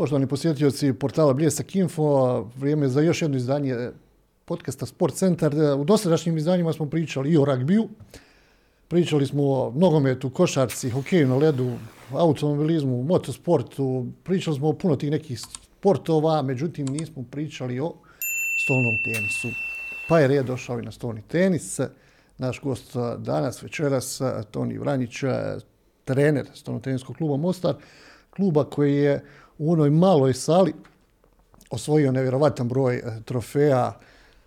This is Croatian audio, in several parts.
Poštovani posjetioci portala Bljesak Info, vrijeme je za još jedno izdanje podcasta Sport Centar. U dosadašnjim izdanjima smo pričali i o ragbiju, pričali smo o nogometu, košarci, hokeju na ledu, automobilizmu, motosportu, pričali smo o puno tih nekih sportova, međutim nismo pričali o stolnom tenisu. Pa je red došao i na stolni tenis. Naš gost danas, večeras, Toni Vranjić, trener stolno teniskog kluba Mostar, kluba koji je u onoj maloj sali osvojio nevjerovatan broj e, trofeja,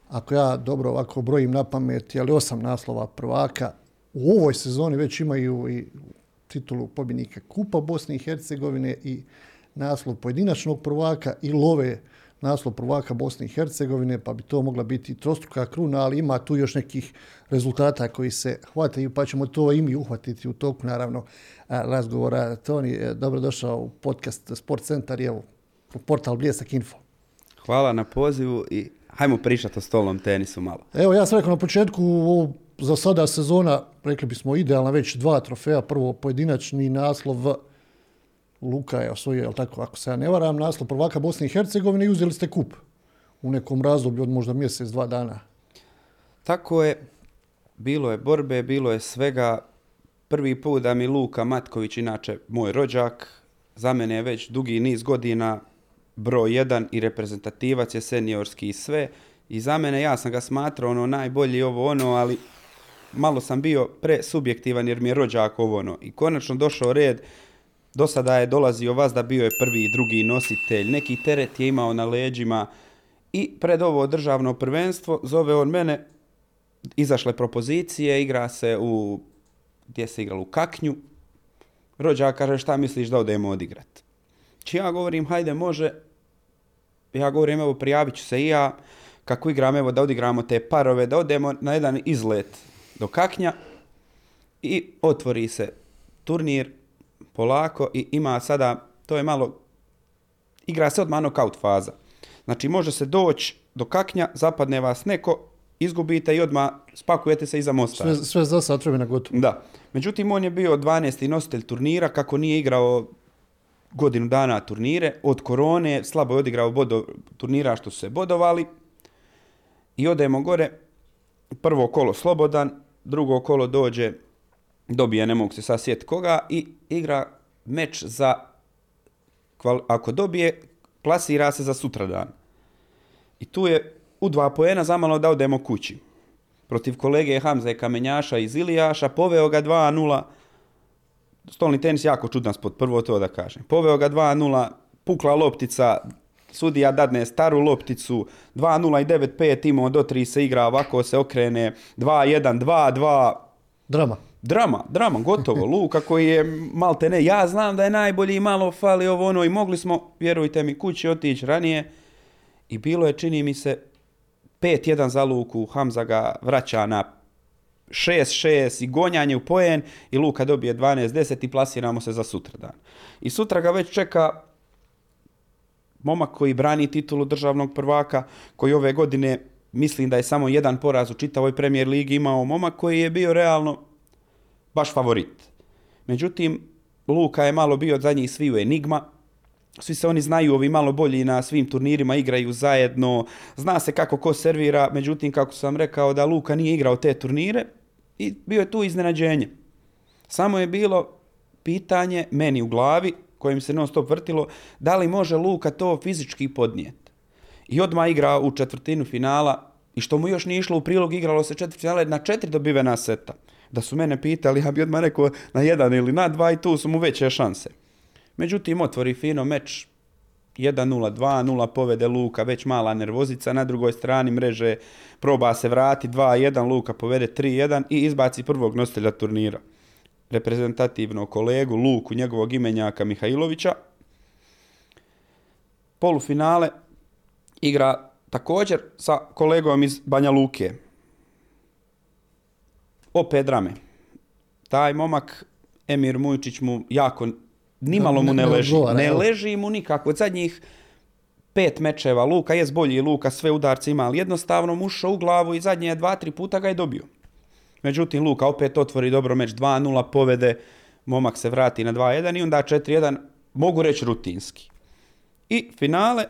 ako ja dobro ovako brojim na pamet, ali osam naslova prvaka, u ovoj sezoni već imaju i titulu pobjednika Kupa Bosne i Hercegovine i naslov pojedinačnog prvaka i love naslov prvaka Bosne i Hercegovine, pa bi to mogla biti trostruka kruna, ali ima tu još nekih rezultata koji se hvataju, pa ćemo to i mi uhvatiti u toku, naravno, razgovora. Toni, e, dobrodošao u podcast Sport Centar i evo, u portal Bljesak Info. Hvala na pozivu i hajmo pričati o stolnom tenisu malo. Evo, ja sam rekao na početku, za sada sezona, rekli bismo, idealna već dva trofeja, prvo pojedinačni naslov Luka je osvojio, jel tako, ako se ja ne varam, naslov prvaka Bosne i Hercegovine i uzeli ste kup u nekom razdoblju od možda mjesec, dva dana. Tako je, bilo je borbe, bilo je svega. Prvi put da mi Luka Matković, inače moj rođak, za mene je već dugi niz godina broj jedan i reprezentativac je seniorski i sve. I za mene ja sam ga smatrao ono najbolji ovo ono, ali malo sam bio presubjektivan jer mi je rođak ovo ono. I konačno došao red do sada je dolazio vas da bio je prvi i drugi nositelj, neki teret je imao na leđima i pred ovo državno prvenstvo zove on mene, izašle propozicije, igra se u, gdje se igralo, u Kaknju. Rođa kaže šta misliš da odemo odigrat. Či ja govorim hajde može, ja govorim evo prijavit ću se i ja, kako igram evo da odigramo te parove, da odemo na jedan izlet do Kaknja. I otvori se turnir polako i ima sada, to je malo, igra se odmah knockout faza. Znači može se doći do kaknja, zapadne vas neko, izgubite i odmah spakujete se iza mosta. Sve, sve za sad na gotovo. Da. Međutim, on je bio 12. nositelj turnira, kako nije igrao godinu dana turnire, od korone, slabo je odigrao bodo, turnira što su se bodovali. I odemo gore, prvo kolo slobodan, drugo kolo dođe dobije, ne mogu se sad sjetiti koga, i igra meč za, ako dobije, plasira se za sutradan. I tu je u dva poena zamalo da odemo kući. Protiv kolege Hamze Kamenjaša iz Ilijaša, poveo ga 2-0, stolni tenis jako čudan spot, prvo to da kažem. Poveo ga 2-0, pukla loptica, sudija dadne staru lopticu, 2-0 i 9-5, imao do 3 se igra, ovako se okrene, 2-1, 2-2. Drama drama, drama, gotovo. Luka koji je malte ne, ja znam da je najbolji malo fali ovo ono i mogli smo, vjerujte mi, kući otići ranije i bilo je, čini mi se, 5-1 za Luku, Hamza ga vraća na 6-6 i gonjanje u poen i Luka dobije 12-10 i plasiramo se za sutradan. I sutra ga već čeka momak koji brani titulu državnog prvaka, koji ove godine mislim da je samo jedan poraz u čitavoj premijer ligi imao momak koji je bio realno baš favorit. Međutim, Luka je malo bio od zadnjih sviju enigma, svi se oni znaju, ovi malo bolji na svim turnirima igraju zajedno, zna se kako ko servira, međutim, kako sam rekao da Luka nije igrao te turnire i bio je tu iznenađenje. Samo je bilo pitanje meni u glavi, kojim se non stop vrtilo, da li može Luka to fizički podnijeti. I odmah igra u četvrtinu finala i što mu još nije išlo u prilog, igralo se četiri finale na četiri dobivena seta da su mene pitali, ja bi odmah rekao na jedan ili na dva i tu su mu veće šanse. Međutim, otvori fino meč, 1-0, 2-0, povede Luka, već mala nervozica, na drugoj strani mreže proba se vrati, 2-1, Luka povede 3-1 i izbaci prvog nositelja turnira. Reprezentativnog kolegu Luku, njegovog imenjaka Mihajlovića. Polufinale igra također sa kolegom iz Banja Luke, opet drame. Taj momak, Emir Mujčić mu jako, nimalo mu ne, leži. Ne, leži mu nikako. Od zadnjih pet mečeva Luka, je bolji Luka, sve udarce ima, ali jednostavno mu ušao u glavu i zadnje dva, tri puta ga je dobio. Međutim, Luka opet otvori dobro meč 2-0, povede, momak se vrati na 2-1 i onda 4-1, mogu reći rutinski. I finale,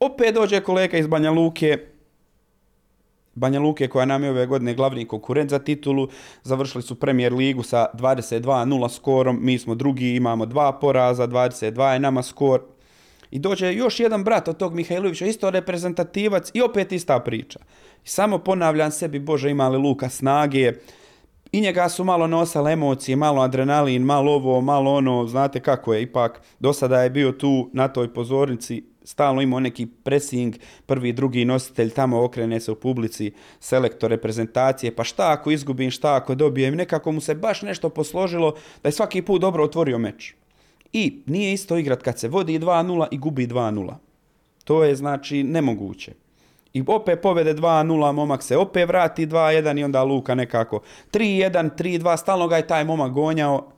opet dođe kolega iz Banja Luke, Banja Luke koja nam je ove godine glavni konkurent za titulu, završili su premijer ligu sa 22-0 skorom, mi smo drugi, imamo dva poraza, 22 je nama skor. I dođe još jedan brat od tog Mihajlovića, isto reprezentativac i opet ista priča. I samo ponavljam sebi, Bože, ima li Luka snage, i njega su malo nosale emocije, malo adrenalin, malo ovo, malo ono, znate kako je, ipak do sada je bio tu na toj pozornici, stalno imao neki pressing, prvi, drugi nositelj, tamo okrene se u publici, selektor reprezentacije, pa šta ako izgubim, šta ako dobijem, nekako mu se baš nešto posložilo da je svaki put dobro otvorio meč. I nije isto igrat kad se vodi 2-0 i gubi 2-0. To je znači nemoguće. I opet povede 2-0, momak se opet vrati 2-1 i onda Luka nekako 3-1, 3-2, stalno ga je taj momak gonjao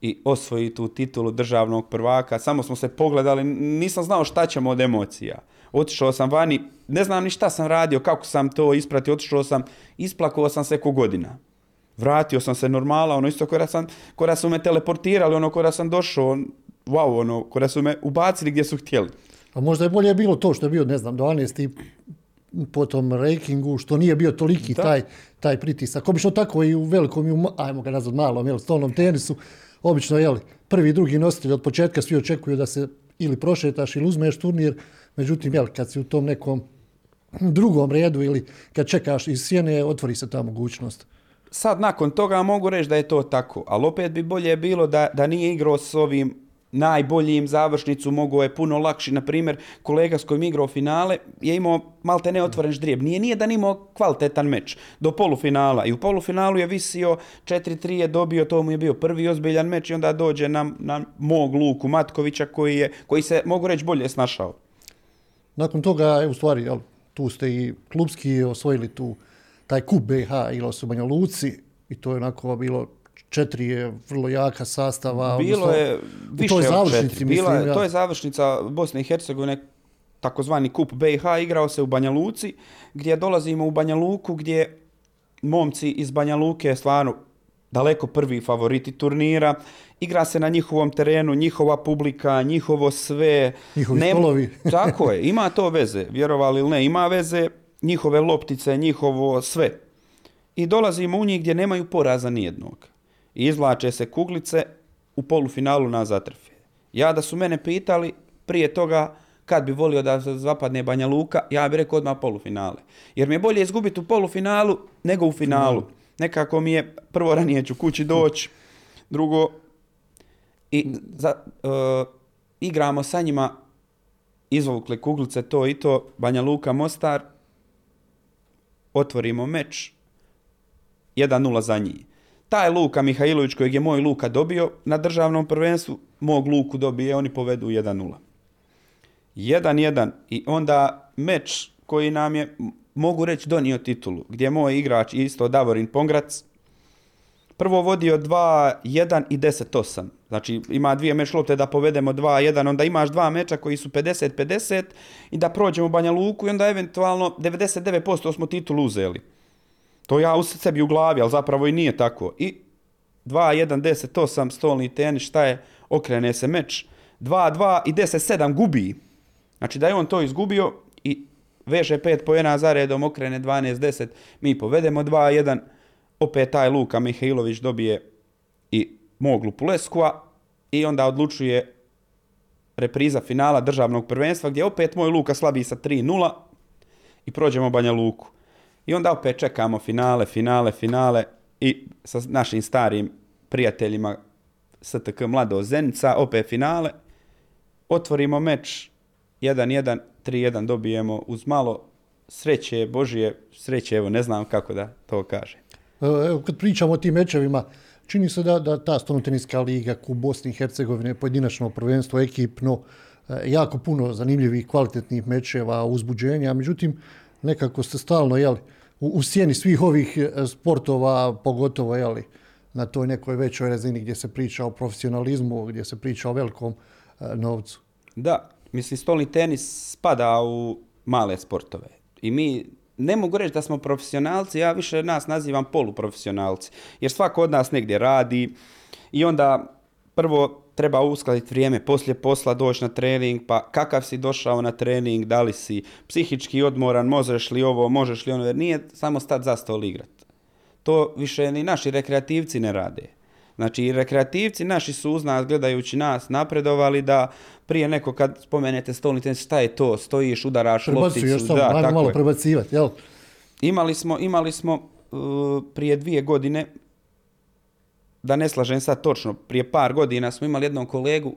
i osvoji tu titulu državnog prvaka. Samo smo se pogledali, nisam znao šta ćemo od emocija. Otišao sam vani, ne znam ni šta sam radio, kako sam to ispratio, otišao sam, isplakao sam se ko godina. Vratio sam se normala, ono isto kada sam, kada su me teleportirali, ono kada sam došao, wow, ono, kada su me ubacili gdje su htjeli. A možda je bolje bilo to što je bio, ne znam, 12. po tom rankingu, što nije bio toliki taj, taj pritisak. Obično tako i u velikom, i u, ajmo ga nazvat malom, jel, stolnom tenisu, obično, jel, prvi, drugi nositelj od početka svi očekuju da se ili prošetaš ili uzmeš turnir, međutim, jel, kad si u tom nekom drugom redu ili kad čekaš iz sjene, otvori se ta mogućnost. Sad, nakon toga mogu reći da je to tako, ali opet bi bolje bilo da, da nije igrao s ovim najboljim završnicu, mogo je puno lakši. Na primjer, kolega s kojim igrao finale je imao malte neotvoren ždrijeb. Nije, nije da imao kvalitetan meč do polufinala. I u polufinalu je visio 4-3 je dobio, to mu je bio prvi ozbiljan meč i onda dođe na, na mog Luku Matkovića koji, je, koji se, mogu reći, bolje snašao. Nakon toga, u stvari, jel, tu ste i klubski osvojili tu taj kup BH ili su Banja Luci i to je onako bilo četiri je vrlo jaka sastava. Bilo je više od četiri. Bila je, To je završnica Bosne i Hercegovine, takozvani kup BiH, igrao se u Banja Luci, gdje dolazimo u Banja Luku, gdje momci iz Banja Luke stvarno daleko prvi favoriti turnira. Igra se na njihovom terenu, njihova publika, njihovo sve. Njihovi ne, stolovi. tako je, ima to veze, vjerovali ili ne, ima veze, njihove loptice, njihovo sve. I dolazimo u njih gdje nemaju poraza nijednog izvlače se kuglice u polufinalu na zatrfe. Ja da su mene pitali prije toga kad bi volio da se zapadne Banja Luka, ja bih rekao odmah polufinale. Jer mi je bolje izgubiti u polufinalu nego u finalu. Nekako mi je, prvo ranije ću kući doći, drugo, i za, uh, igramo sa njima, izvukli kuglice, to i to, Banja Luka, Mostar, otvorimo meč, 1-0 za njih taj Luka Mihajlović kojeg je moj Luka dobio na državnom prvenstvu, mog Luku dobije, oni povedu 1-0. 1-1 i onda meč koji nam je, mogu reći, donio titulu, gdje je moj igrač isto Davorin Pongrac, prvo vodio 2-1 i 10-8. Znači ima dvije meč lopte da povedemo 2-1, onda imaš dva meča koji su 50-50 i da prođemo Banja Luku i onda eventualno 99% smo titulu uzeli. To ja u sebi u glavi, ali zapravo i nije tako. I 2, 1, 10, 8, stolni tenis, šta je, okrene se meč. 2, 2 i 10, 7 gubi. Znači da je on to izgubio i veže 5 pojena za redom, okrene 12, 10, mi povedemo 2, 1, opet taj Luka Mihajlović dobije i Moglu Puleskova i onda odlučuje repriza finala državnog prvenstva gdje opet moj Luka slabi sa 3-0 i prođemo Banja Luku. I onda opet čekamo finale, finale, finale i sa našim starim prijateljima STK Mlado Zenica, opet finale. Otvorimo meč 1-1, 3-1 dobijemo uz malo sreće, Božije sreće, evo ne znam kako da to kaže. Evo, kad pričamo o tim mečevima, čini se da, da ta stonoteniska liga u Bosni i Hercegovine, pojedinačno prvenstvo, ekipno, e, jako puno zanimljivih, kvalitetnih mečeva, uzbuđenja, međutim, nekako ste stalno, jeli, u, u sjeni svih ovih e, sportova, pogotovo jeli, na toj nekoj većoj razini gdje se priča o profesionalizmu, gdje se priča o velikom e, novcu. Da, mislim, stolni tenis spada u male sportove. I mi ne mogu reći da smo profesionalci, ja više nas nazivam poluprofesionalci. Jer svako od nas negdje radi i onda prvo treba uskladiti vrijeme poslije posla doći na trening, pa kakav si došao na trening, da li si psihički odmoran, možeš li ovo, možeš li ono, jer nije samo stat za stol igrat. To više ni naši rekreativci ne rade. Znači, i rekreativci naši su uz nas, gledajući nas, napredovali da prije neko kad spomenete stolni tenis, šta je to, stojiš, udaraš lopticu. Prebacuješ samo, da, tako malo je. prebacivati, jel? Imali smo, imali smo uh, prije dvije godine, da ne slažem sad točno, prije par godina smo imali jednog kolegu,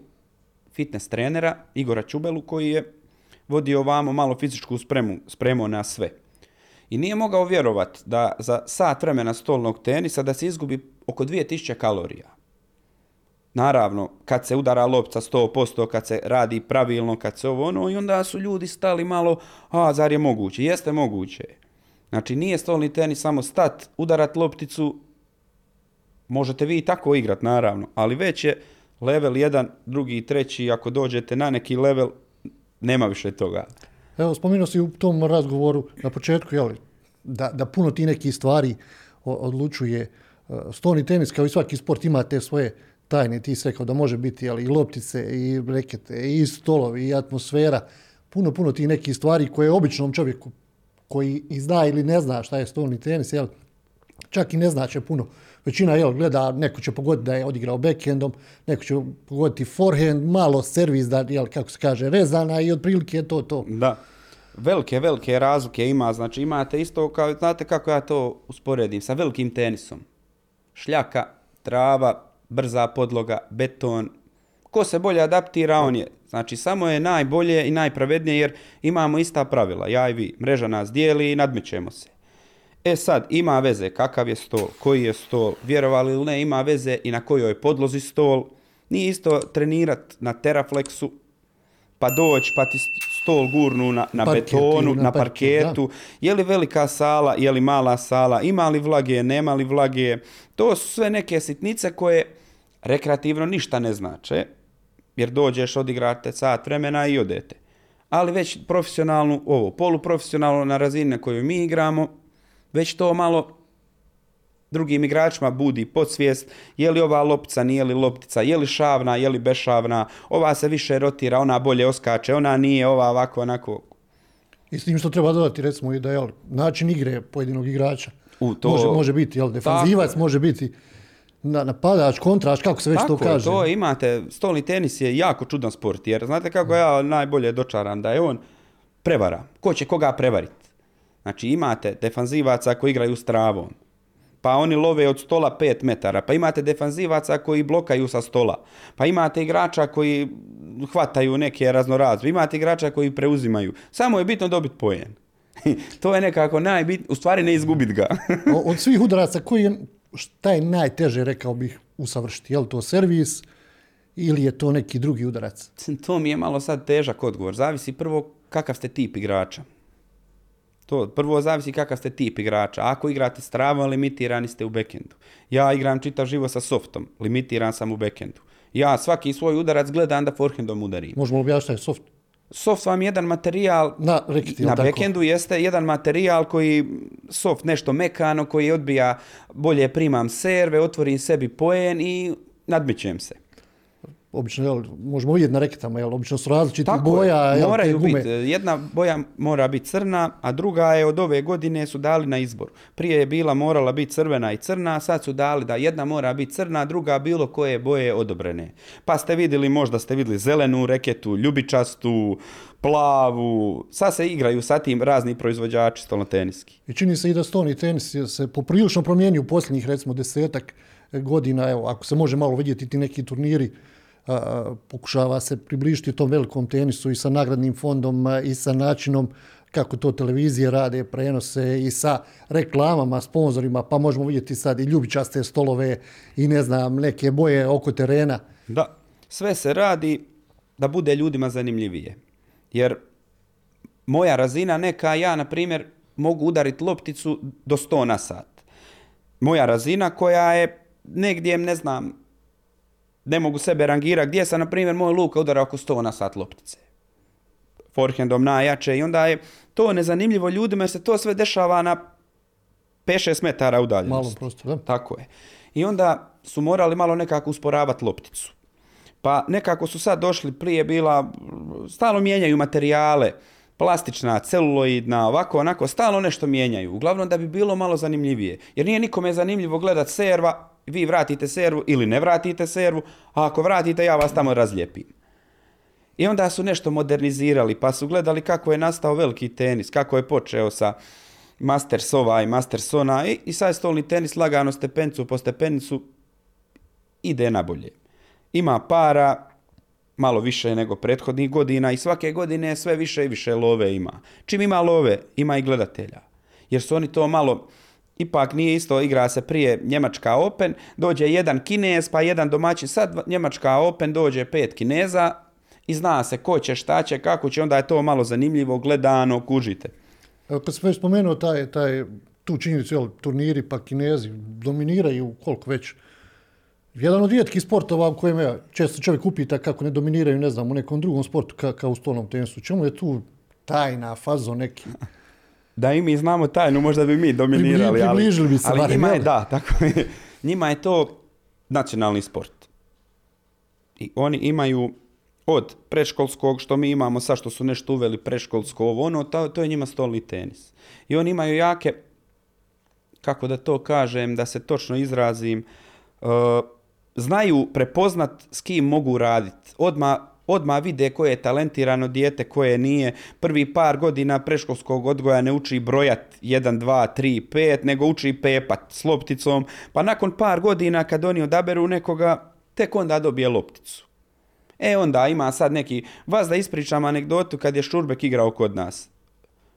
fitness trenera, Igora Čubelu, koji je vodio ovamo malo fizičku spremu, spremao na sve. I nije mogao vjerovat da za sat vremena stolnog tenisa da se izgubi oko 2000 kalorija. Naravno, kad se udara lopca 100%, kad se radi pravilno, kad se ovo ono, i onda su ljudi stali malo, a zar je moguće? Jeste moguće. Znači, nije stolni tenis samo stat, udarat lopticu, možete vi i tako igrat, naravno, ali već je level 1, drugi i treći, ako dođete na neki level, nema više toga. Evo, spomenuo si u tom razgovoru na početku, jel, da, da puno ti nekih stvari odlučuje. E, Stolni tenis, kao i svaki sport, ima te svoje tajne, ti si rekao da može biti jel, i loptice, i rekete, i stolovi, i atmosfera. Puno, puno ti nekih stvari koje običnom čovjeku koji i zna ili ne zna šta je stolni tenis, jel, čak i ne znače puno. Većina jel, gleda, neko će pogoditi da je odigrao backhandom, neko će pogoditi forehand, malo servis, da, jel, kako se kaže, rezana i otprilike je to to. Da. Velike, velike razlike ima, znači imate isto, kao, znate kako ja to usporedim, sa velikim tenisom. Šljaka, trava, brza podloga, beton. Ko se bolje adaptira, on je. Znači, samo je najbolje i najpravednije jer imamo ista pravila. Ja i vi, mreža nas dijeli i nadmećemo se. E sad, ima veze kakav je stol, koji je stol, vjerovali ili ne, ima veze i na kojoj podlozi stol. Nije isto trenirat na terafleksu, pa doći, pa ti stol gurnu na, na Parketu betonu, na, na parketu, parketu. Je li velika sala, je li mala sala, ima li vlage, nema li vlage. To su sve neke sitnice koje rekreativno ništa ne znače, jer dođeš, odigrate sat vremena i odete. Ali već profesionalnu, ovo, poluprofesionalno na razini na kojoj mi igramo, već to malo drugim igračima budi podsvijest, je li ova loptica, nije li loptica, je li šavna, je li bešavna, ova se više rotira, ona bolje oskače, ona nije, ova ovako, onako. I s tim što treba dodati, recimo, i da je način igre pojedinog igrača. U, to- Može, može biti, jel, defanzivac, Tako može biti na, napadač, kontraš, kako se već Tako to kaže. to imate, stolni tenis je jako čudan sport, jer znate kako ja najbolje dočaram da je on prevara. Ko će koga prevariti? Znači imate defanzivaca koji igraju s travom, pa oni love od stola 5 metara, pa imate defanzivaca koji blokaju sa stola, pa imate igrača koji hvataju neke raznorazve, imate igrača koji preuzimaju. Samo je bitno dobiti pojen. to je nekako najbitnije, u stvari ne izgubit ga. Od svih udaraca, koji je, šta je najteže, rekao bih, usavršiti? Je li to servis ili je to neki drugi udarac? To mi je malo sad težak odgovor. Zavisi prvo kakav ste tip igrača. To prvo zavisi kakav ste tip igrača. Ako igrate s travom, limitirani ste u backendu. Ja igram čitav život sa softom, limitiran sam u backendu. Ja svaki svoj udarac gledam da forehandom udarim. Možemo objasniti šta je soft? Soft vam je jedan materijal Na reketi, na backendu jeste jedan materijal koji soft nešto mekano koji odbija bolje primam serve, otvorim sebi poen i nadmićem se. Obično, jel, možemo vidjeti na reketama, jel, obično su različitih Tako boja, je, jel, te moraju gume. biti. Jedna boja mora biti crna, a druga je od ove godine su dali na izbor. Prije je bila morala biti crvena i crna, sad su dali da jedna mora biti crna, a druga bilo koje boje odobrene. Pa ste vidjeli, možda ste vidjeli zelenu reketu, ljubičastu, plavu. Sad se igraju sa tim razni proizvođači stolnoteniski. I čini se i da stolni tenis se poprilično promijenio u posljednjih recimo desetak godina, evo, ako se može malo vidjeti ti neki turniri, pokušava se približiti tom velikom tenisu i sa nagradnim fondom i sa načinom kako to televizije rade, prenose i sa reklamama, sponzorima, pa možemo vidjeti sad i ljubičaste stolove i ne znam, neke boje oko terena. Da, sve se radi da bude ljudima zanimljivije. Jer moja razina neka, ja na primjer mogu udariti lopticu do 100 na sat. Moja razina koja je negdje, ne znam, ne mogu sebe rangirati, gdje sam, na primjer, moj Luka udara oko 100 na sat loptice. Forehandom najjače i onda je to nezanimljivo ljudima jer se to sve dešava na 5-6 metara udaljenosti. Malom prostoru, da? Tako je. I onda su morali malo nekako usporavati lopticu. Pa nekako su sad došli, prije bila, stalno mijenjaju materijale, plastična, celuloidna, ovako, onako, stalno nešto mijenjaju. Uglavnom da bi bilo malo zanimljivije. Jer nije nikome zanimljivo gledat serva, vi vratite servu ili ne vratite servu, a ako vratite ja vas tamo razlijepim. I onda su nešto modernizirali, pa su gledali kako je nastao veliki tenis, kako je počeo sa Masters ovaj, Masters ona i, i sad stolni tenis lagano stepencu po stepenicu ide na bolje. Ima para, malo više nego prethodnih godina i svake godine sve više i više love ima. Čim ima love, ima i gledatelja. Jer su oni to malo, ipak nije isto, igra se prije Njemačka Open, dođe jedan Kinez, pa jedan domaćin, sad Njemačka Open dođe pet Kineza i zna se ko će, šta će, kako će, onda je to malo zanimljivo, gledano, kužite. Kad sam već spomenuo taj, taj, tu činjenicu, turniri pa kinezi dominiraju koliko već. Jedan od rijetkih sportova u kojem često čovjek upita kako ne dominiraju, ne znam, u nekom drugom sportu ka, kao u stolnom tenisu. Čemu je tu tajna, fazo neki? Da i mi znamo tajnu, možda bi mi dominirali, ali, približili bi se ali barem, njima je, da, tako je, njima je to nacionalni sport. I oni imaju od predškolskog, što mi imamo sad što su nešto uveli predškolsko, ovo ono, to, to je njima stolni tenis. I oni imaju jake, kako da to kažem, da se točno izrazim, uh, znaju prepoznat s kim mogu raditi. Odma odma vide koje je talentirano dijete, koje nije. Prvi par godina preškolskog odgoja ne uči brojat 1, 2, 3, 5, nego uči pepat s lopticom. Pa nakon par godina kad oni odaberu nekoga, tek onda dobije lopticu. E onda ima sad neki, vas da ispričam anegdotu kad je Šurbek igrao kod nas.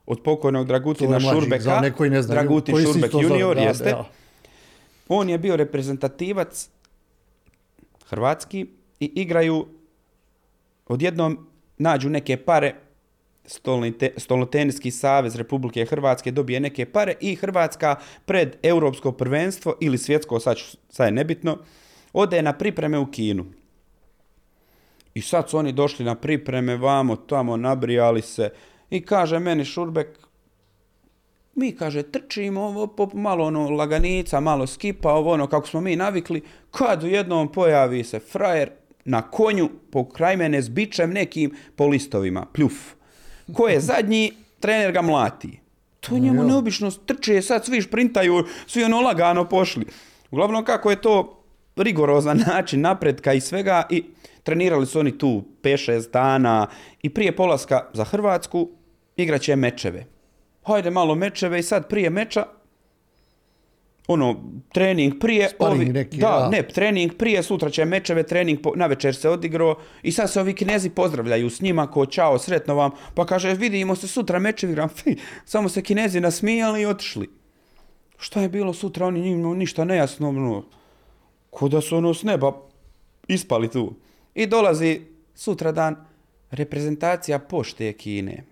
Od pokojnog Dragutina Šurbeka, ne znaju, Dragutin koji Šurbek zove, junior, jeste. On je bio reprezentativac hrvatski i igraju odjednom nađu neke pare te, savez Republike Hrvatske dobije neke pare i Hrvatska pred europsko prvenstvo ili svjetsko, sad, sad je nebitno, ode na pripreme u Kinu. I sad su oni došli na pripreme, vamo, tamo, nabrijali se i kaže meni Šurbek, mi, kaže, trčimo, ovo, pop, malo ono laganica, malo skipa, ovo ono, kako smo mi navikli, kad u jednom pojavi se frajer na konju pokraj mene s bičem nekim po listovima, pljuf. Ko je zadnji, trener ga mlati. To njemu neobično trče, sad svi šprintaju, svi ono lagano pošli. Uglavnom, kako je to rigorozan način napretka i svega i trenirali su oni tu 5-6 dana i prije polaska za Hrvatsku igraće mečeve. Hajde malo mečeve i sad prije meča ono, trening prije, Sparing neki, da, ne, trening prije, sutra će mečeve, trening po, na večer se odigrao i sad se ovi kinezi pozdravljaju s njima ko čao, sretno vam, pa kaže vidimo se sutra mečevi, igram, samo se kinezi nasmijali i otišli. Šta je bilo sutra, oni njima ništa nejasno, ono, ko da su ono s neba ispali tu. I dolazi sutra dan reprezentacija pošte Kine.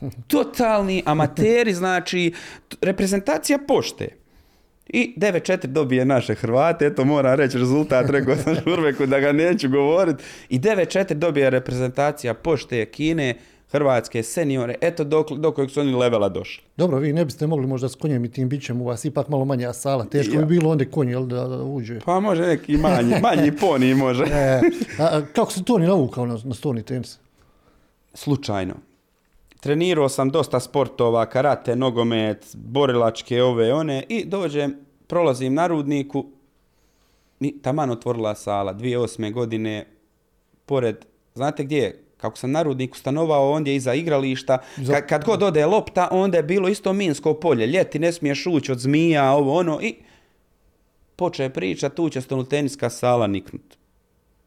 Totalni amateri, znači, reprezentacija pošte. I 9-4 dobije naše Hrvate, eto moram reći rezultat, rekao sam Šurbeku da ga neću govorit. I 9-4 dobije reprezentacija pošte Kine, Hrvatske seniore, eto dok, do kojeg su oni levela došli. Dobro, vi ne biste mogli možda s konjem i tim bićem, u vas ipak malo manja sala. Teško Ja. bi bilo onda konj, jel, da, da uđe. Pa može neki manji, manji poni može. E, a, kako se to ni navukao na, na stolni tenis? Slučajno. Trenirao sam dosta sportova, karate, nogomet, borilačke, ove, one i dođem, prolazim na rudniku i taman otvorila sala, 2008. godine, pored, znate gdje je? Kako sam na rudniku stanovao, ondje iza igrališta, kad, kad god ode lopta, onda je bilo isto minsko polje, ljeti ne smiješ ući od zmija, ovo ono, i poče priča, tu će stolnoteniska sala niknut.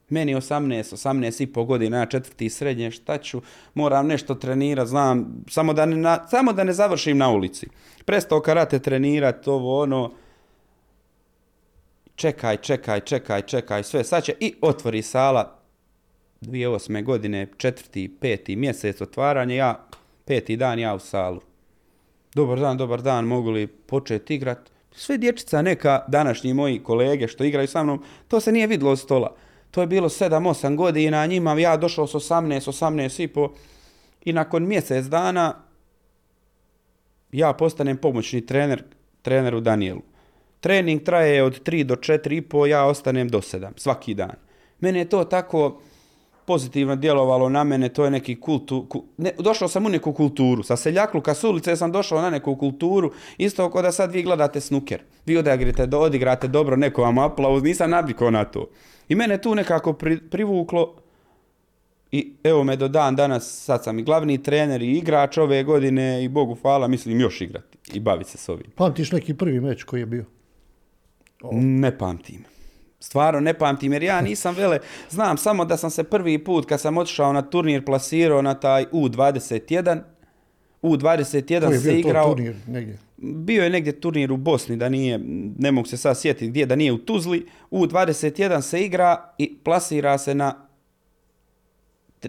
Meni 18, 18 i po godina, ja četvrti srednje, šta ću, moram nešto trenirati, znam, samo da ne, na, samo da ne završim na ulici. Prestao karate trenirat, ovo ono, čekaj, čekaj, čekaj, čekaj, sve, sad će i otvori sala 2008. godine, četvrti, peti mjesec otvaranja, ja, peti dan ja u salu. Dobar dan, dobar dan, mogu li početi igrat? Sve dječica neka, današnji moji kolege što igraju sa mnom, to se nije vidlo od stola. To je bilo 7-8 godina, njima ja došao s 18, 18 i po i nakon mjesec dana ja postanem pomoćni trener treneru Danielu. Trening traje od 3 do 4 i po, ja ostanem do 7, svaki dan. Mene je to tako pozitivno djelovalo na mene, to je neki kultu, ku- ne, došao sam u neku kulturu, sa seljakluka s ulice sam došao na neku kulturu, isto kao da sad vi gledate snuker, vi odigrate, do- odigrate dobro, neko vam aplauz, nisam navikao na to. I mene tu nekako pri, privuklo i evo me do dan danas, sad sam i glavni trener i igrač ove godine i Bogu hvala, mislim još igrati i baviti se s ovim. Pamtiš neki prvi meč koji je bio? Ne pamtim. Stvarno ne pamtim jer ja nisam vele, znam samo da sam se prvi put kad sam otišao na turnir plasirao na taj U21. U21 Koji je se bio to igrao, turnir negdje? bio je negdje turnir u Bosni, da nije, ne mogu se sad sjetiti gdje, da nije u Tuzli. U21 se igra i plasira se na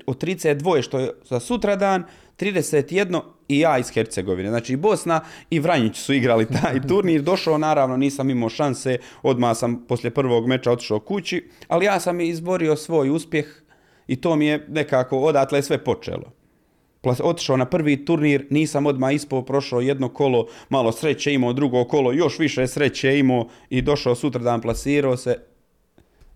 od 32 što je za sutradan, 31 i ja iz Hercegovine. Znači i Bosna i Vranjić su igrali taj turnir. Došao naravno, nisam imao šanse, odmah sam poslije prvog meča otišao kući, ali ja sam izborio svoj uspjeh i to mi je nekako odatle je sve počelo. Otišao na prvi turnir, nisam odmah ispao, prošao jedno kolo, malo sreće imao, drugo kolo, još više sreće imao i došao sutradan, plasirao se,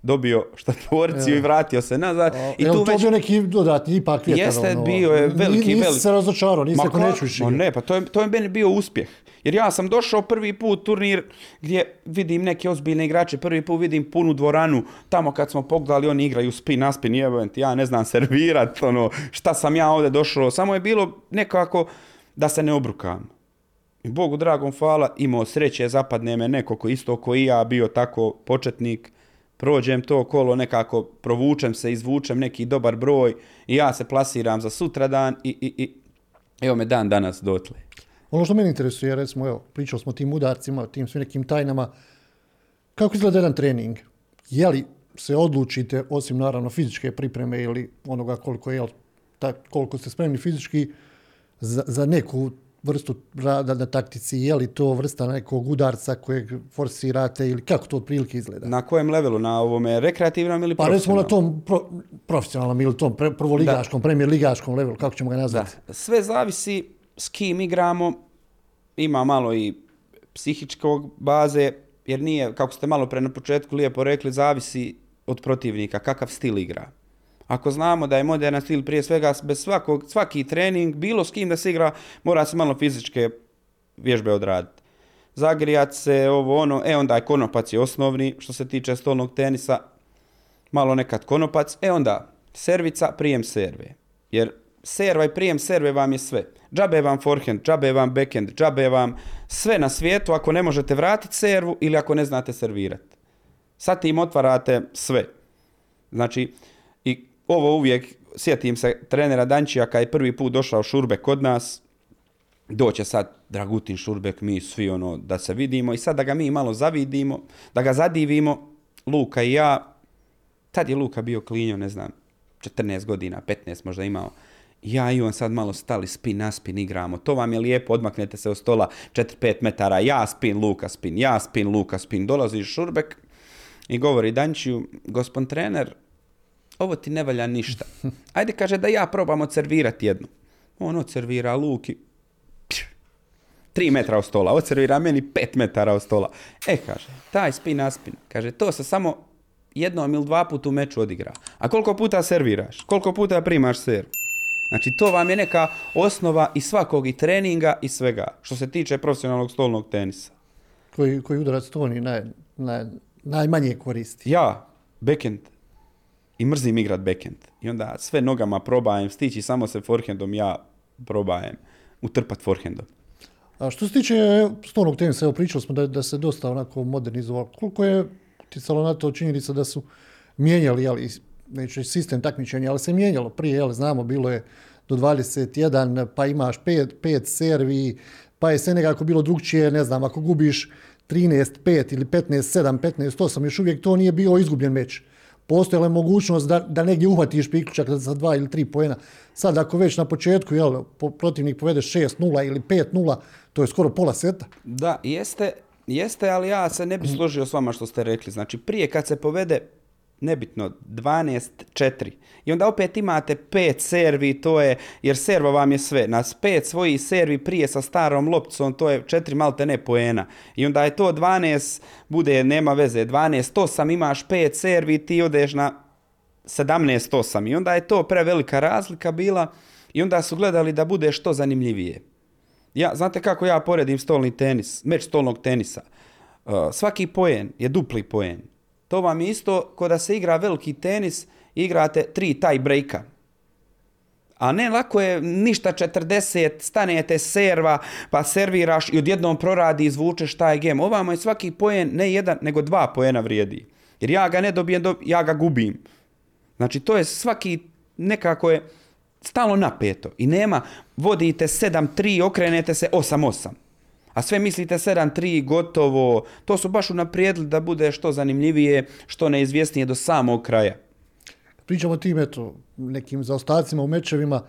dobio štatorciju Ja. i vratio se nazad. A, I tu to već... bio neki dodatni ipak vjetar? Jeste, ono, bio je veliki, nisi veliki. se razočarao, nisi rekao neću više ne, pa to je, to je meni bio uspjeh. Jer ja sam došao prvi put turnir gdje vidim neke ozbiljne igrače, prvi put vidim punu dvoranu, tamo kad smo pogledali oni igraju spin na spin, jebem ti, ja ne znam servirat, ono, šta sam ja ovdje došao, samo je bilo nekako da se ne obrukam. I Bogu dragom hvala, imao sreće, zapadne me neko ko isto ko i ja bio tako početnik, prođem to kolo, nekako provučem se, izvučem neki dobar broj i ja se plasiram za sutradan i, i, i evo me dan danas dotle. Ono što mene interesuje, recimo, evo, pričali smo o tim udarcima, o tim svim nekim tajnama. Kako izgleda jedan trening? Je li se odlučite, osim naravno fizičke pripreme ili onoga koliko je, ta, koliko ste spremni fizički, za, za neku vrstu rada na taktici, je li to vrsta nekog udarca kojeg forsirate ili kako to otprilike izgleda? Na kojem levelu? Na ovome rekreativnom ili Pa recimo na profesionalnom? tom pro, profesionalnom ili tom pre, prvoligaškom, premijer ligaškom levelu, kako ćemo ga Da, nazvati? sve zavisi s kim igramo, ima malo i psihičkog baze, jer nije, kako ste malo pre na početku lijepo rekli, zavisi od protivnika, kakav stil igra. Ako znamo da je moderan stil prije svega bez svakog, svaki trening, bilo s kim da se igra, mora se malo fizičke vježbe odraditi. Zagrijat se, ovo ono, e onda je konopac je osnovni što se tiče stolnog tenisa, malo nekad konopac, e onda servica, prijem serve. Jer serva i prijem serve vam je sve. Džabe vam forehand, džabe vam backhand, džabe vam sve na svijetu ako ne možete vratiti servu ili ako ne znate servirati. Sad tim otvarate sve. Znači, ovo uvijek, sjetim se trenera Dančija kad je prvi put došao Šurbek kod nas, doće sad Dragutin Šurbek, mi svi ono da se vidimo i sad da ga mi malo zavidimo, da ga zadivimo, Luka i ja, tad je Luka bio klinjo, ne znam, 14 godina, 15 možda imao. Ja i on sad malo stali spin na spin igramo. To vam je lijepo, odmaknete se od stola 4-5 metara. Ja spin, Luka spin, ja spin, Luka spin. Dolazi Šurbek i govori Dančiju, gospon trener, ovo ti ne valja ništa. Ajde kaže da ja probam odservirati jednu. On odservira Luki, Tri metra od stola, odservira meni pet metara od stola. E, kaže, taj spin na spin, kaže, to se samo jednom ili dva puta u meču odigra. A koliko puta serviraš? Koliko puta primaš serv? Znači, to vam je neka osnova i svakog i treninga i svega, što se tiče profesionalnog stolnog tenisa. Koji, koji udarac to oni naj, naj, najmanje koristi? Ja, backhand, i mrzim igrat backhand. I onda sve nogama probajem, stići samo se forehandom, ja probajem utrpat forehandom. A što se tiče stolnog tenisa, evo pričali smo da, da se dosta onako modernizovalo. Koliko je utjecalo na to činjenica da su mijenjali, ali neću sistem takmičenja, ali se mijenjalo prije, jel, znamo, bilo je do 21, pa imaš 5, 5 servi, pa je sve nekako bilo drugčije, ne znam, ako gubiš 13-5 ili 15-7, 15-8, još uvijek to nije bio izgubljen meč. Postojala je mogućnost da, da negdje uhvatiš priključak za dva ili tri poena. Sad ako već na početku jel, protivnik povede 6-0 ili 5-0, to je skoro pola seta. Da, jeste, jeste, ali ja se ne bi složio s vama što ste rekli. Znači, prije kad se povede, nebitno, 12-4, i onda opet imate pet servi, to je, jer serva vam je sve. Na pet svojih servi prije sa starom lopticom, to je četiri malte ne poena. I onda je to 12, bude, nema veze, 12, 8, imaš pet servi, ti odeš na 17-8 i onda je to prevelika razlika bila i onda su gledali da bude što zanimljivije. Ja, znate kako ja poredim stolni tenis, meč stolnog tenisa? Uh, svaki poen je dupli poen. To vam je isto ko da se igra veliki tenis, igrate tri taj breaka. A ne lako je ništa 40, stanete serva, pa serviraš i odjednom proradi, izvučeš taj gem. Ovamo je svaki poen ne jedan, nego dva poena vrijedi. Jer ja ga ne dobijem, ja ga gubim. Znači to je svaki nekako je stalno napeto i nema vodite 7-3, okrenete se 8-8. A sve mislite 7-3, gotovo. To su baš unaprijedili da bude što zanimljivije, što neizvjesnije do samog kraja. Pričamo o tim, eto, nekim zaostacima u mečevima.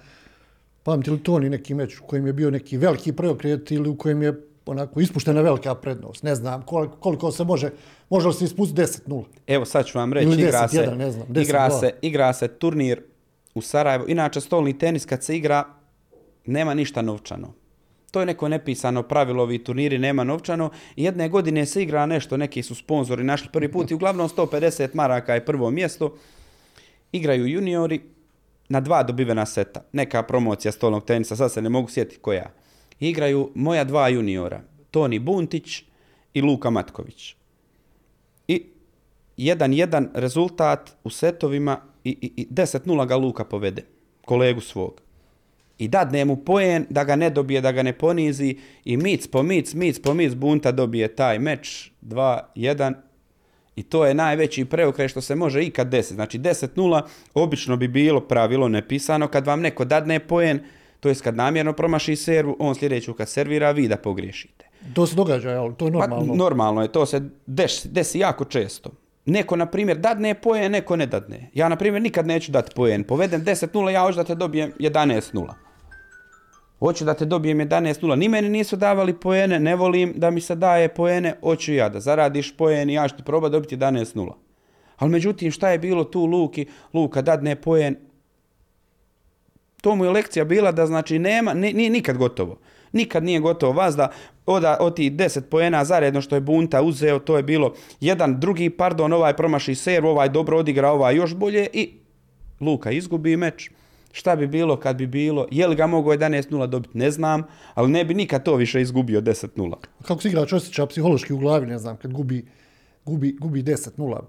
Pamti li to ni neki meč u kojem je bio neki veliki preokret ili u kojem je onako ispuštena velika prednost. Ne znam koliko, koliko se može, može li se ispustiti 10-0. Evo sad ću vam reći, igra, se, ne znam, igra, se, igra se turnir u Sarajevu. Inače, stolni tenis kad se igra, nema ništa novčano. To je neko nepisano pravilo, ovi turniri nema novčano. Jedne godine se igra nešto, neki su sponzori našli prvi put i uglavnom 150 maraka je prvo mjesto. Igraju juniori na dva dobivena seta. Neka promocija stolnog tenisa, sad se ne mogu sjetiti koja. Igraju moja dva juniora, Toni Buntić i Luka Matković. I jedan jedan rezultat u setovima i, i, i 10-0 ga Luka povede, kolegu svog. I dadne mu poen da ga ne dobije, da ga ne ponizi i mic po mic, mic po mic bunta dobije taj meč 2-1 i to je najveći preokret što se može ikad desiti. Znači 10-0 obično bi bilo pravilo nepisano kad vam neko dadne poen, to je kad namjerno promaši servu, on sljedeću kad servira, vi da pogriješite. To se događa, jel? To je normalno? Pa, normalno je, to se desi, desi jako često. Neko, na primjer, dadne poen, neko ne dadne. Ja, na primjer, nikad neću dati poen. Povedem 10-0, ja hoću da te dobijem 11-0. Hoću da te dobijem 11-0. Ni meni nisu davali poene, ne volim da mi se daje poene, hoću ja da zaradiš poen i ja ću ti probati dobiti 11-0. Ali međutim, šta je bilo tu Luki? Luka dadne poen. To mu je lekcija bila da znači nema, nije nikad gotovo. Nikad nije gotovo. Vas da oda, od tih 10 poena zaredno što je Bunta uzeo, to je bilo jedan, drugi, pardon, ovaj promaši serv, ovaj dobro odigra, ovaj još bolje i Luka izgubi meč. Šta bi bilo kad bi bilo? Je li ga mogao 11-0 dobiti? Ne znam, ali ne bi nikad to više izgubio 10-0. Kako se igrač osjeća psihološki u glavi, ne znam, kad gubi, gubi, gubi 10-0?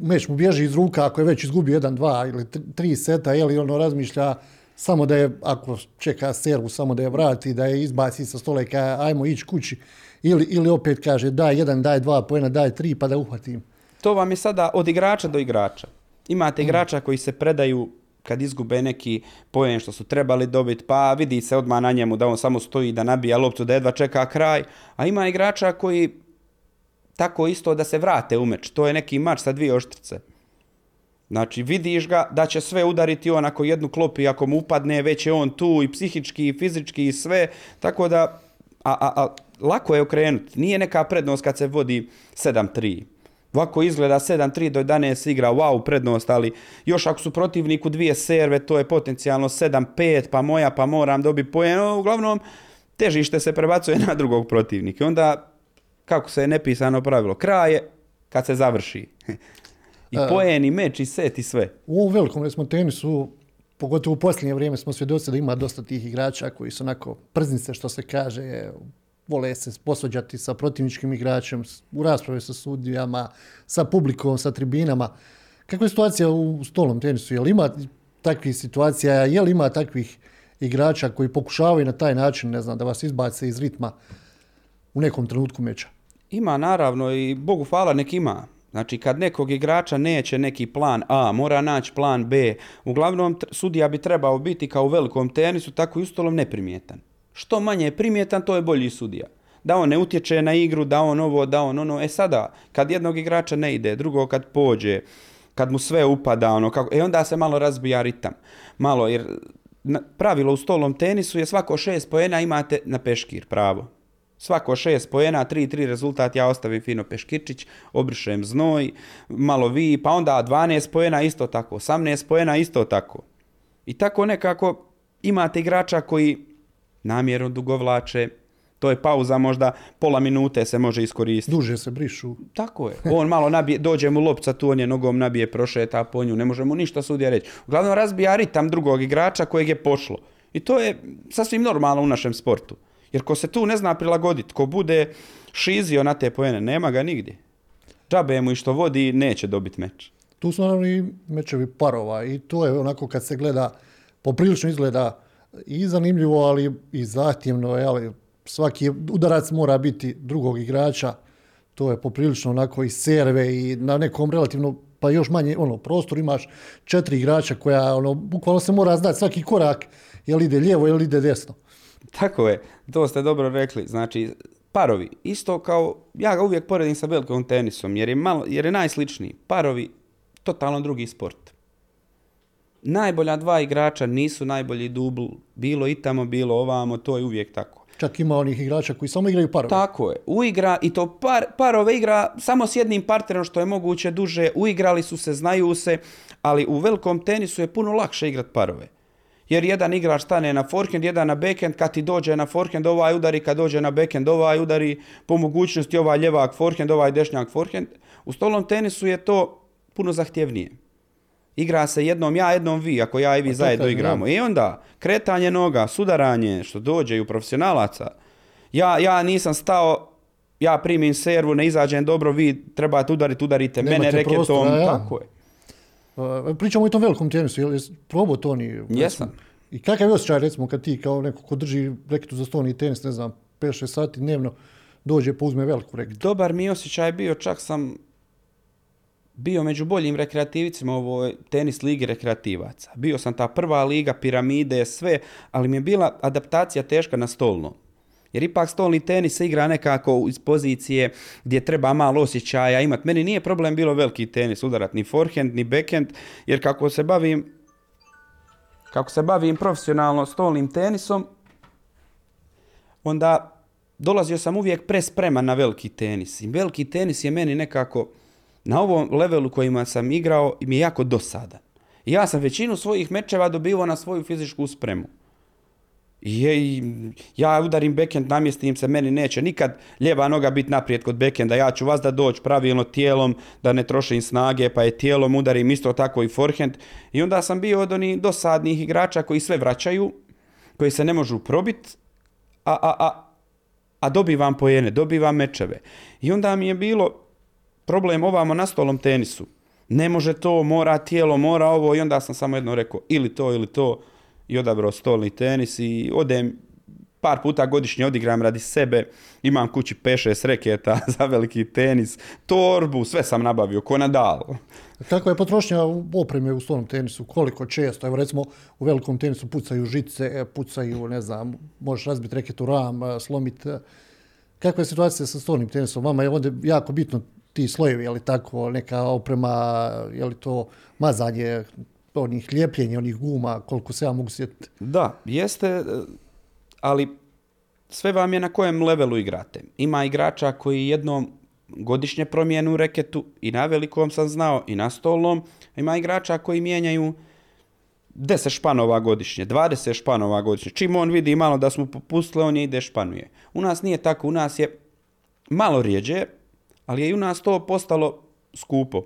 Meč mu bježi iz ruka ako je već izgubio 1-2 ili 3 seta, je li ono razmišlja samo da je, ako čeka servu, samo da je vrati, da je izbaci sa stola i kaže ajmo ići kući. Ili, ili opet kaže daj jedan, daj dva pojena, daj tri pa da uhvatim. To vam je sada od igrača do igrača. Imate mm. igrača koji se predaju kad izgube neki pojen što su trebali dobiti, pa vidi se odmah na njemu da on samo stoji da nabija loptu, da jedva čeka kraj. A ima igrača koji tako isto da se vrate u meč. To je neki mač sa dvije oštrice. Znači, vidiš ga da će sve udariti on ako jednu klopi, ako mu upadne, već je on tu i psihički i fizički i sve. Tako da, a, a, a lako je okrenuti. Nije neka prednost kad se vodi 7-3. Ovako izgleda 7-3 do 11 igra, wow, prednost, ali još ako su protivniku dvije serve, to je potencijalno 7-5, pa moja, pa moram dobiti pojen. Uglavnom, težište se prebacuje na drugog protivnika. Onda, kako se je nepisano pravilo, kraj je kad se završi. I poen, i meč, i set, i sve. U ovom velikom, recimo, tenisu, pogotovo u posljednje vrijeme, smo svjedoci da ima dosta tih igrača koji su onako prznice, što se kaže, vole se posvađati sa protivničkim igračem, u raspravi sa sudijama, sa publikom, sa tribinama. Kakva je situacija u stolnom tenisu? Je li ima takvih situacija? Je li ima takvih igrača koji pokušavaju na taj način, ne znam, da vas izbace iz ritma u nekom trenutku meča? Ima, naravno, i Bogu hvala, nek ima. Znači, kad nekog igrača neće neki plan A, mora naći plan B. Uglavnom, sudija bi trebao biti kao u velikom tenisu, tako i u stolom neprimjetan. Što manje je primjetan, to je bolji sudija. Da on ne utječe na igru, da on ovo, da on ono. E sada, kad jednog igrača ne ide, drugo kad pođe, kad mu sve upada, ono, kako, e onda se malo razbija ritam. Malo, jer pravilo u stolom tenisu je svako šest poena imate na peškir, pravo. Svako šest pojena, tri, tri rezultat, ja ostavim fino peškirčić, obrišem znoj, malo vi, pa onda 12 pojena isto tako, 18 pojena isto tako. I tako nekako imate igrača koji namjerno dugovlače, To je pauza možda pola minute se može iskoristiti. Duže se brišu. Tako je. On malo nabije, dođe mu lopca, tu on je nogom nabije, prošeta po nju, ne može mu ništa sudija reći. Uglavnom razbija ritam drugog igrača kojeg je pošlo. I to je sasvim normalno u našem sportu. Jer ko se tu ne zna prilagoditi, ko bude šizio na te pojene, nema ga nigdje. Džabe mu i što vodi, neće dobiti meč. Tu su naravno i mečevi parova i to je onako kad se gleda, poprilično izgleda i zanimljivo, ali i zahtjevno, ali svaki udarac mora biti drugog igrača, to je poprilično onako i serve i na nekom relativno pa još manje ono prostor imaš četiri igrača koja ono bukvalno se mora znati svaki korak jel ide lijevo ili ide desno. Tako je, to ste dobro rekli. Znači, parovi, isto kao, ja ga uvijek poredim sa velikom tenisom, jer je, malo, jer je najsličniji. Parovi, totalno drugi sport. Najbolja dva igrača nisu najbolji dubl, bilo i tamo, bilo ovamo, to je uvijek tako. Čak ima onih igrača koji samo igraju parove. Tako je. Uigra, i to par, parove igra samo s jednim partnerom što je moguće duže. Uigrali su se, znaju se, ali u velikom tenisu je puno lakše igrat parove. Jer jedan igrač stane na forehand, jedan na backhand, kad ti dođe na forehand ovaj udari, kad dođe na backhand ovaj udari, po mogućnosti ovaj ljevak forehand, ovaj dešnjak forehand. U stolnom tenisu je to puno zahtjevnije. Igra se jednom ja, jednom vi, ako ja i vi zajedno igramo. I onda kretanje noga, sudaranje, što dođe i u profesionalaca. Ja, ja nisam stao, ja primim servu, ne izađem dobro, vi trebate udariti, udarite Nemate mene reketom. ja. Tako je. Uh, Pričamo i o tom velikom tenisu, jel probao to ni? Jesam. I kakav je osjećaj recimo kad ti kao neko ko drži reketu za stolni tenis, ne znam, 5-6 sati dnevno, dođe pa uzme veliku reketu. Dobar mi je osjećaj bio, čak sam bio među boljim rekreativicima u ovoj tenis ligi rekreativaca. Bio sam ta prva liga, piramide, sve, ali mi je bila adaptacija teška na stolno. Jer ipak stolni tenis se igra nekako iz pozicije gdje treba malo osjećaja imati. Meni nije problem bilo veliki tenis udarat, ni forehand, ni backhand, jer kako se bavim kako se bavim profesionalno stolnim tenisom, onda dolazio sam uvijek prespreman na veliki tenis. I veliki tenis je meni nekako na ovom levelu kojima sam igrao mi je jako dosadan. Ja sam većinu svojih mečeva dobivao na svoju fizičku spremu. Je- ja udarim backhand, namjestim se, meni neće nikad lijeva noga biti naprijed kod backhanda. Ja ću vas da doći pravilno tijelom, da ne trošim snage, pa je tijelom udarim isto tako i forehand. I onda sam bio od onih dosadnih igrača koji sve vraćaju, koji se ne možu probit, a, a, a, a dobivam pojene, dobivam mečeve. I onda mi je bilo problem ovamo na stolom tenisu. Ne može to, mora tijelo, mora ovo i onda sam samo jedno rekao ili to ili to i odabrao stolni tenis i odem par puta godišnje odigram radi sebe, imam kući 5-6 reketa za veliki tenis, torbu, sve sam nabavio, ko Nadal. Kakva je potrošnja opreme u stolnom tenisu? Koliko često? Evo recimo u velikom tenisu pucaju žice, pucaju, ne znam, možeš razbiti reketu ram, slomiti. Kakva je situacija sa stolnim tenisom? Vama je ovdje jako bitno ti slojevi, je li tako, neka oprema, je li to mazanje onih lijepljenja, onih guma, koliko se ja mogu sjetiti. Da, jeste, e, ali sve vam je na kojem levelu igrate. Ima igrača koji jednom godišnje promijenu reketu i na velikom sam znao i na stolnom. Ima igrača koji mijenjaju 10 španova godišnje, 20 španova godišnje. Čim on vidi malo da smo popustili, on je ide španuje. U nas nije tako, u nas je malo rijeđe, ali je i u nas to postalo skupo.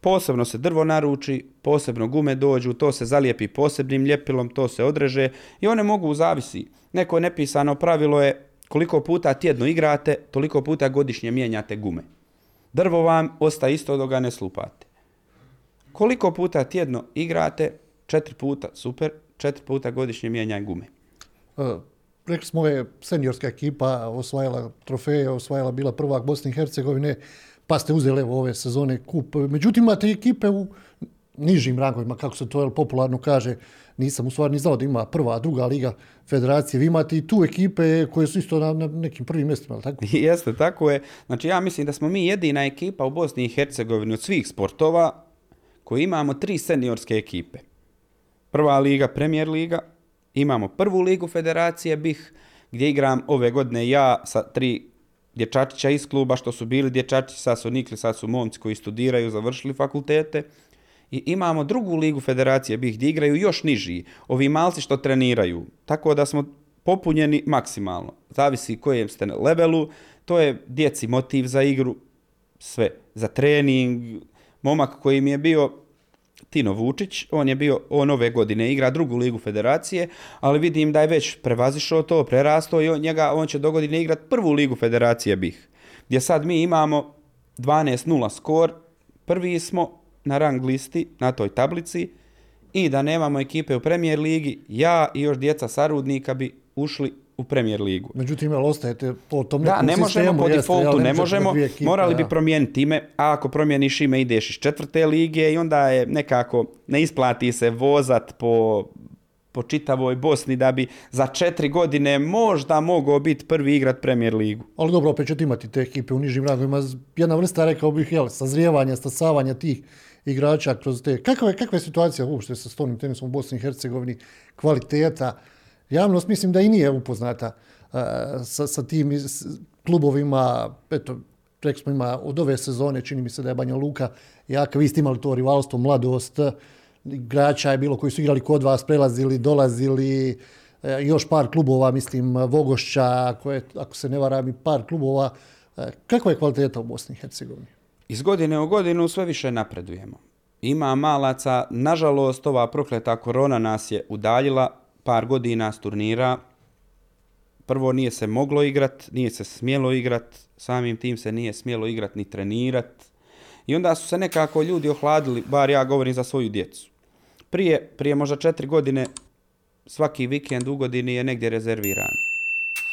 Posebno se drvo naruči, posebno gume dođu, to se zalijepi posebnim ljepilom, to se odreže i one mogu zavisi. Neko nepisano pravilo je koliko puta tjedno igrate, toliko puta godišnje mijenjate gume. Drvo vam ostaje isto dok ga ne slupate. Koliko puta tjedno igrate, četiri puta, super, četiri puta godišnje mijenjaj gume. E, Rekli smo ove seniorska ekipa osvajala trofeje, osvajala bila prvak Bosne i Hercegovine, pa ste uzeli evo ove sezone kup. Međutim, imate ekipe u nižim rangovima, kako se to popularno kaže, nisam u stvari ni znao da ima prva, druga liga federacije. Vi imate i tu ekipe koje su isto na, na nekim prvim mjestima, ali tako? Jeste, tako je. Znači ja mislim da smo mi jedina ekipa u Bosni i Hercegovini od svih sportova koji imamo tri seniorske ekipe. Prva liga, premijer liga, imamo prvu ligu federacije BiH, gdje igram ove godine ja sa tri dječačića iz kluba, što su bili dječačići, sad su nikli, sad su momci koji studiraju, završili fakultete. I imamo drugu ligu federacije BiH gdje igraju još niži, ovi malci što treniraju. Tako da smo popunjeni maksimalno. Zavisi kojem ste na levelu, to je djeci motiv za igru, sve. Za trening, momak koji mi je bio Tino Vučić, on je bio, on ove godine igra drugu ligu federacije, ali vidim da je već prevazišao to, prerasto i on, njega, on će do godine igrati prvu ligu federacije BiH. Gdje sad mi imamo 12-0 skor, prvi smo na rang listi, na toj tablici, i da nemamo ekipe u premijer ligi, ja i još djeca sarudnika bi ušli u premijer ligu. Međutim, jel ostajete po tom Da, nekom ne možemo sistemu, po jeste, defaultu, jel, ne možemo, ekipe, morali bi da. promijeniti ime, a ako promijeniš ime ideš iz četvrte lige i onda je nekako, ne isplati se vozat po, po čitavoj Bosni da bi za četiri godine možda mogao biti prvi igrat premijer ligu. Ali dobro, opet ćete imati te ekipe u nižim rangovima. Jedna vrsta, rekao bih, jel, sazrijevanja, stasavanja tih igrača kroz te... Kakva je, kakva je situacija uopšte sa stolnim tenisom u Bosni i Hercegovini, kvaliteta? Javnost mislim da i nije upoznata uh, sa, sa tim klubovima, eto, rekli smo ima od ove sezone, čini mi se da je Banja Luka jaka, vi ste imali to rivalstvo, mladost, igrača je bilo koji su igrali kod vas, prelazili, dolazili, e, još par klubova, mislim, Vogošća, koje, ako se ne varam, i par klubova. E, Kakva je kvaliteta u Bosni i Hercegovini? Iz godine u godinu sve više napredujemo. Ima malaca, nažalost ova prokleta korona nas je udaljila par godina s turnira. Prvo nije se moglo igrat, nije se smjelo igrat, samim tim se nije smjelo igrat ni trenirat. I onda su se nekako ljudi ohladili, bar ja govorim za svoju djecu. Prije, prije možda četiri godine svaki vikend u godini je negdje rezerviran.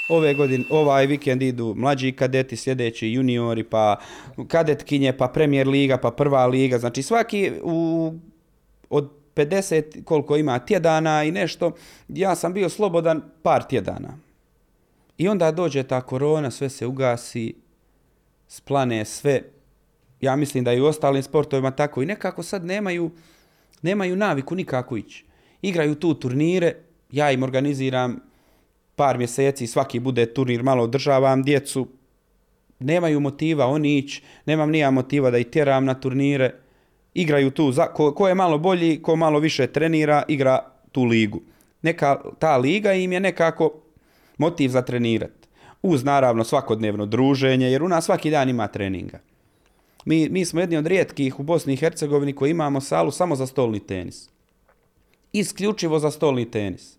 Ove godine, ovaj vikend idu mlađi kadeti, sljedeći juniori, pa kadetkinje, pa premijer liga, pa prva liga. Znači svaki u, od 50 koliko ima tjedana i nešto, ja sam bio slobodan par tjedana. I onda dođe ta korona, sve se ugasi, splane sve. Ja mislim da i u ostalim sportovima tako i nekako sad nemaju, nemaju naviku nikako ići. Igraju tu turnire, ja im organiziram par mjeseci, svaki bude turnir, malo održavam djecu, nemaju motiva oni ići, nemam nija motiva da ih tjeram na turnire, igraju tu, za, ko, ko je malo bolji, ko malo više trenira, igra tu ligu. Neka, ta liga im je nekako motiv za trenirat. Uz naravno svakodnevno druženje, jer u nas svaki dan ima treninga. Mi, mi smo jedni od rijetkih u Bosni i Hercegovini koji imamo salu samo za stolni tenis. Isključivo za stolni tenis.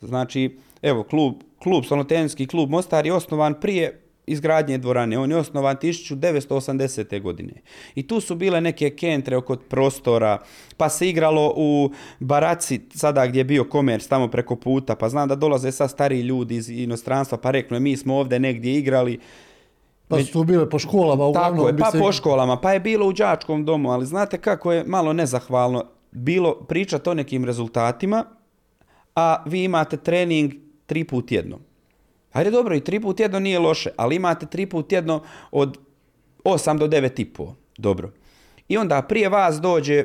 Znači, evo, klub, klub, stolnoteniski klub Mostar je osnovan prije izgradnje dvorane. On je osnovan 1980. godine. I tu su bile neke kentre oko prostora, pa se igralo u Baraci, sada gdje je bio komerc, tamo preko puta, pa znam da dolaze sad stariji ljudi iz inostranstva, pa rekli, mi smo ovdje negdje igrali, Pa su tu bile po školama, uglavnom tako je, bi pa se... po školama, pa je bilo u đačkom domu, ali znate kako je malo nezahvalno bilo pričati o nekim rezultatima, a vi imate trening tri put tjedno. Ajde dobro, i tri put tjedno nije loše, ali imate tri put tjedno od 8 do 9 i po. Dobro. I onda prije vas dođe,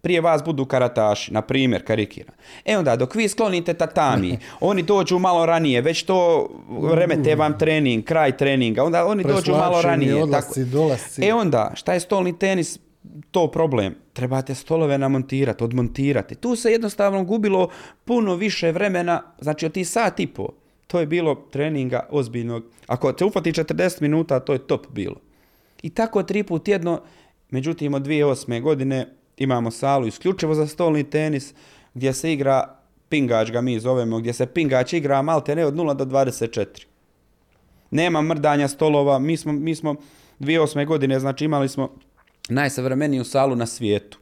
prije vas budu karataši, na primjer, karikira. E onda, dok vi sklonite tatami, oni dođu malo ranije, već to remete vam trening, kraj treninga, onda oni dođu malo ranije. odlasci, dolasci. E onda, šta je stolni tenis? To problem. Trebate stolove namontirati, odmontirati. Tu se jednostavno gubilo puno više vremena, znači od tih sat i po. To je bilo treninga ozbiljnog. Ako te ufati 40 minuta, to je top bilo. I tako tri put tjedno, međutim od 2008. godine imamo salu isključivo za stolni tenis, gdje se igra pingač ga mi zovemo, gdje se pingač igra malte ne od 0 do 24. Nema mrdanja stolova, mi smo, mi smo 2008. godine, znači imali smo najsavremeniju salu na svijetu.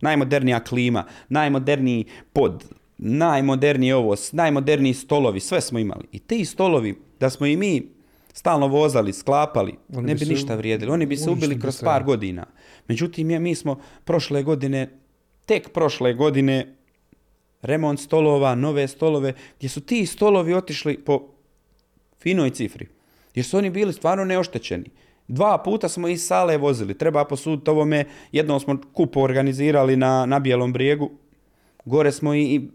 Najmodernija klima, najmoderniji pod, najmoderniji ovo, najmoderniji stolovi, sve smo imali. I ti stolovi, da smo i mi stalno vozali, sklapali, Oni ne bi bi ništa vrijedili. Oni bi se ubili bi kroz par godina. Međutim, je, mi smo prošle godine, tek prošle godine, remont stolova, nove stolove, gdje su ti stolovi otišli po finoj cifri. Jer su oni bili stvarno neoštećeni. Dva puta smo iz sale vozili. Treba posuditi ovome. Jednom smo kup organizirali na, na Bijelom brijegu. Gore smo i, i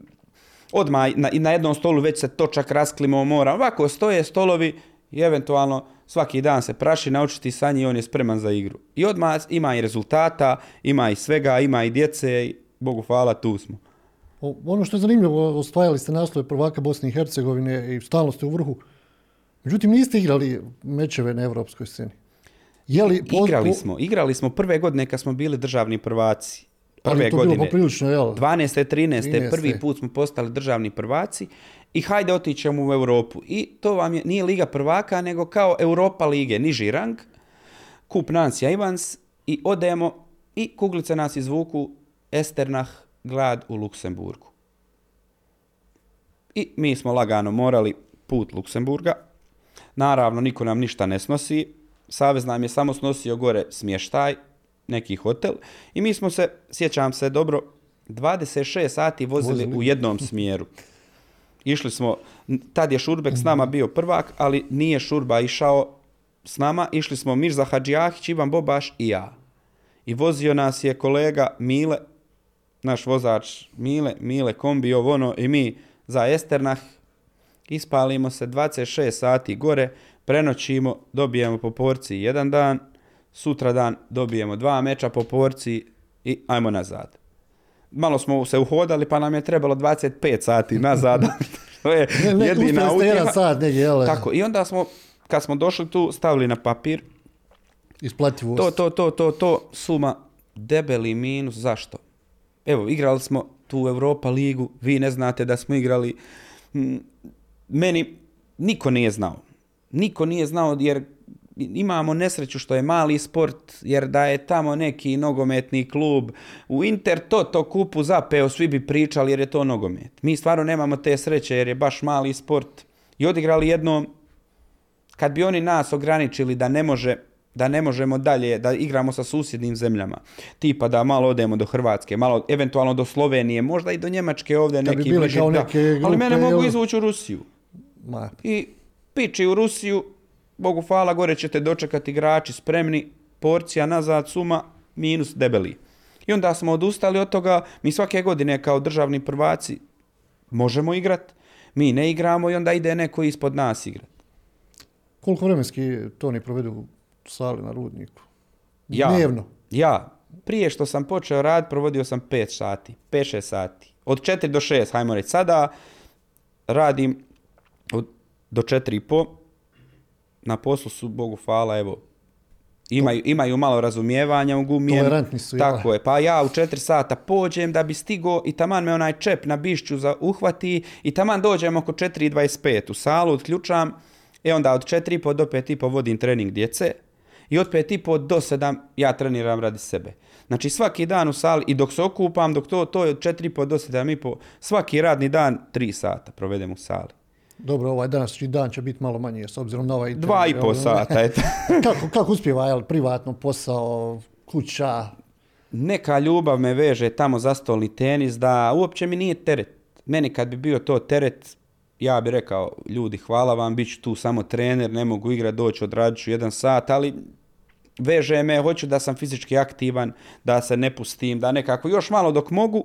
odmah na, na jednom stolu već se točak rasklimo mora. Ovako stoje stolovi i eventualno svaki dan se praši naučiti sa njim i on je spreman za igru. I odmah ima i rezultata, ima i svega, ima i djece. i Bogu hvala, tu smo. O- Ono što je zanimljivo, osvajali ste naslove prvaka Bosne i Hercegovine i stalno ste u vrhu. Međutim, niste igrali mečeve na evropskoj sceni. Je li Igrali smo, igrali smo prve godine kad smo bili državni prvaci. Prve godine. poprilično, jel? 12. 13. 13.. prvi put smo postali državni prvaci i hajde otićemo u Europu. I to vam je, nije Liga prvaka, nego kao Europa lige, niži rang, kup Nancy Ivans i odemo i kuglice nas izvuku Esternah grad u Luksemburgu. I mi smo lagano morali put Luksemburga. Naravno, niko nam ništa ne snosi. Savez nam je samo snosio gore smještaj, neki hotel. I mi smo se, sjećam se dobro, 26 sati vozili, Vozili. u jednom smjeru. Išli smo, tad je Šurbek s nama bio prvak, ali nije Šurba išao s nama. Išli smo Mirza Hadžijahić, Ivan Bobaš i ja. I vozio nas je kolega Mile, naš vozač Mile, Mile kombi, ovo ono, i mi za Esternah ispalimo se 26 sati gore, prenoćimo, dobijemo po porciji jedan dan, sutra dan dobijemo dva meča po porciji i ajmo nazad. Malo smo se uhodali pa nam je trebalo 25 sati nazad. to je Ne, ne, jedina utjeha. sat negdje, jel? Tako, i onda smo, kad smo došli tu, stavili na papir, Isplativost. to, to, to, to, to, suma debeli minus, zašto? Evo, igrali smo tu Europa ligu, vi ne znate da smo igrali, meni niko nije znao. Niko nije znao jer imamo nesreću što je mali sport, jer da je tamo neki nogometni klub u Inter to to kupu zapeo, svi bi pričali jer je to nogomet. Mi stvarno nemamo te sreće jer je baš mali sport. I odigrali jednom kad bi oni nas ograničili da ne može da ne možemo dalje da igramo sa susjednim zemljama. Tipa da malo odemo do Hrvatske, malo eventualno do Slovenije, možda i do Njemačke ovdje bi neki bile bliži, kao da. neke Ali mene mogu izvući u Rusiju. Ma, I piči u Rusiju, Bogu hvala, gore ćete dočekati igrači spremni, porcija nazad, suma, minus debeli. I onda smo odustali od toga, mi svake godine kao državni prvaci možemo igrat, mi ne igramo i onda ide neko ispod nas igrat. koliko vremenski to oni provedu u sali na rudniku? Ja. Dnevno. Ja, prije što sam počeo rad, provodio sam 5 sati, 5-6 sati. Od 4 do 6, hajmo reći. Sada radim od, do 4 i po. Na poslu su, Bogu hvala, evo, imaju, imaju malo razumijevanja u gumijem. Tolerantni su? Tako je, pa ja u 4 sata pođem da bi stigo i taman me onaj čep na bišću za uhvati i taman dođem oko 4.25 u salu, odključam, e onda od 4.30 do 5.30 vodim trening djece i od 5.30 do 7 ja treniram radi sebe. Znači svaki dan u sali i dok se okupam, dok to, to je od 4.30 do 7.30, svaki radni dan 3 sata provedem u sali. Dobro, ovaj danas dan će biti malo manje s obzirom na ovaj... Dva i jel? po sata, eto. kako, kako uspjeva, jel, privatno, posao, kuća, neka ljubav me veže tamo za stolni tenis da uopće mi nije teret. Meni kad bi bio to teret, ja bi rekao, ljudi, hvala vam, bit ću tu samo trener, ne mogu igrati, doći, odradit ću jedan sat, ali veže me, hoću da sam fizički aktivan, da se ne pustim, da nekako još malo dok mogu,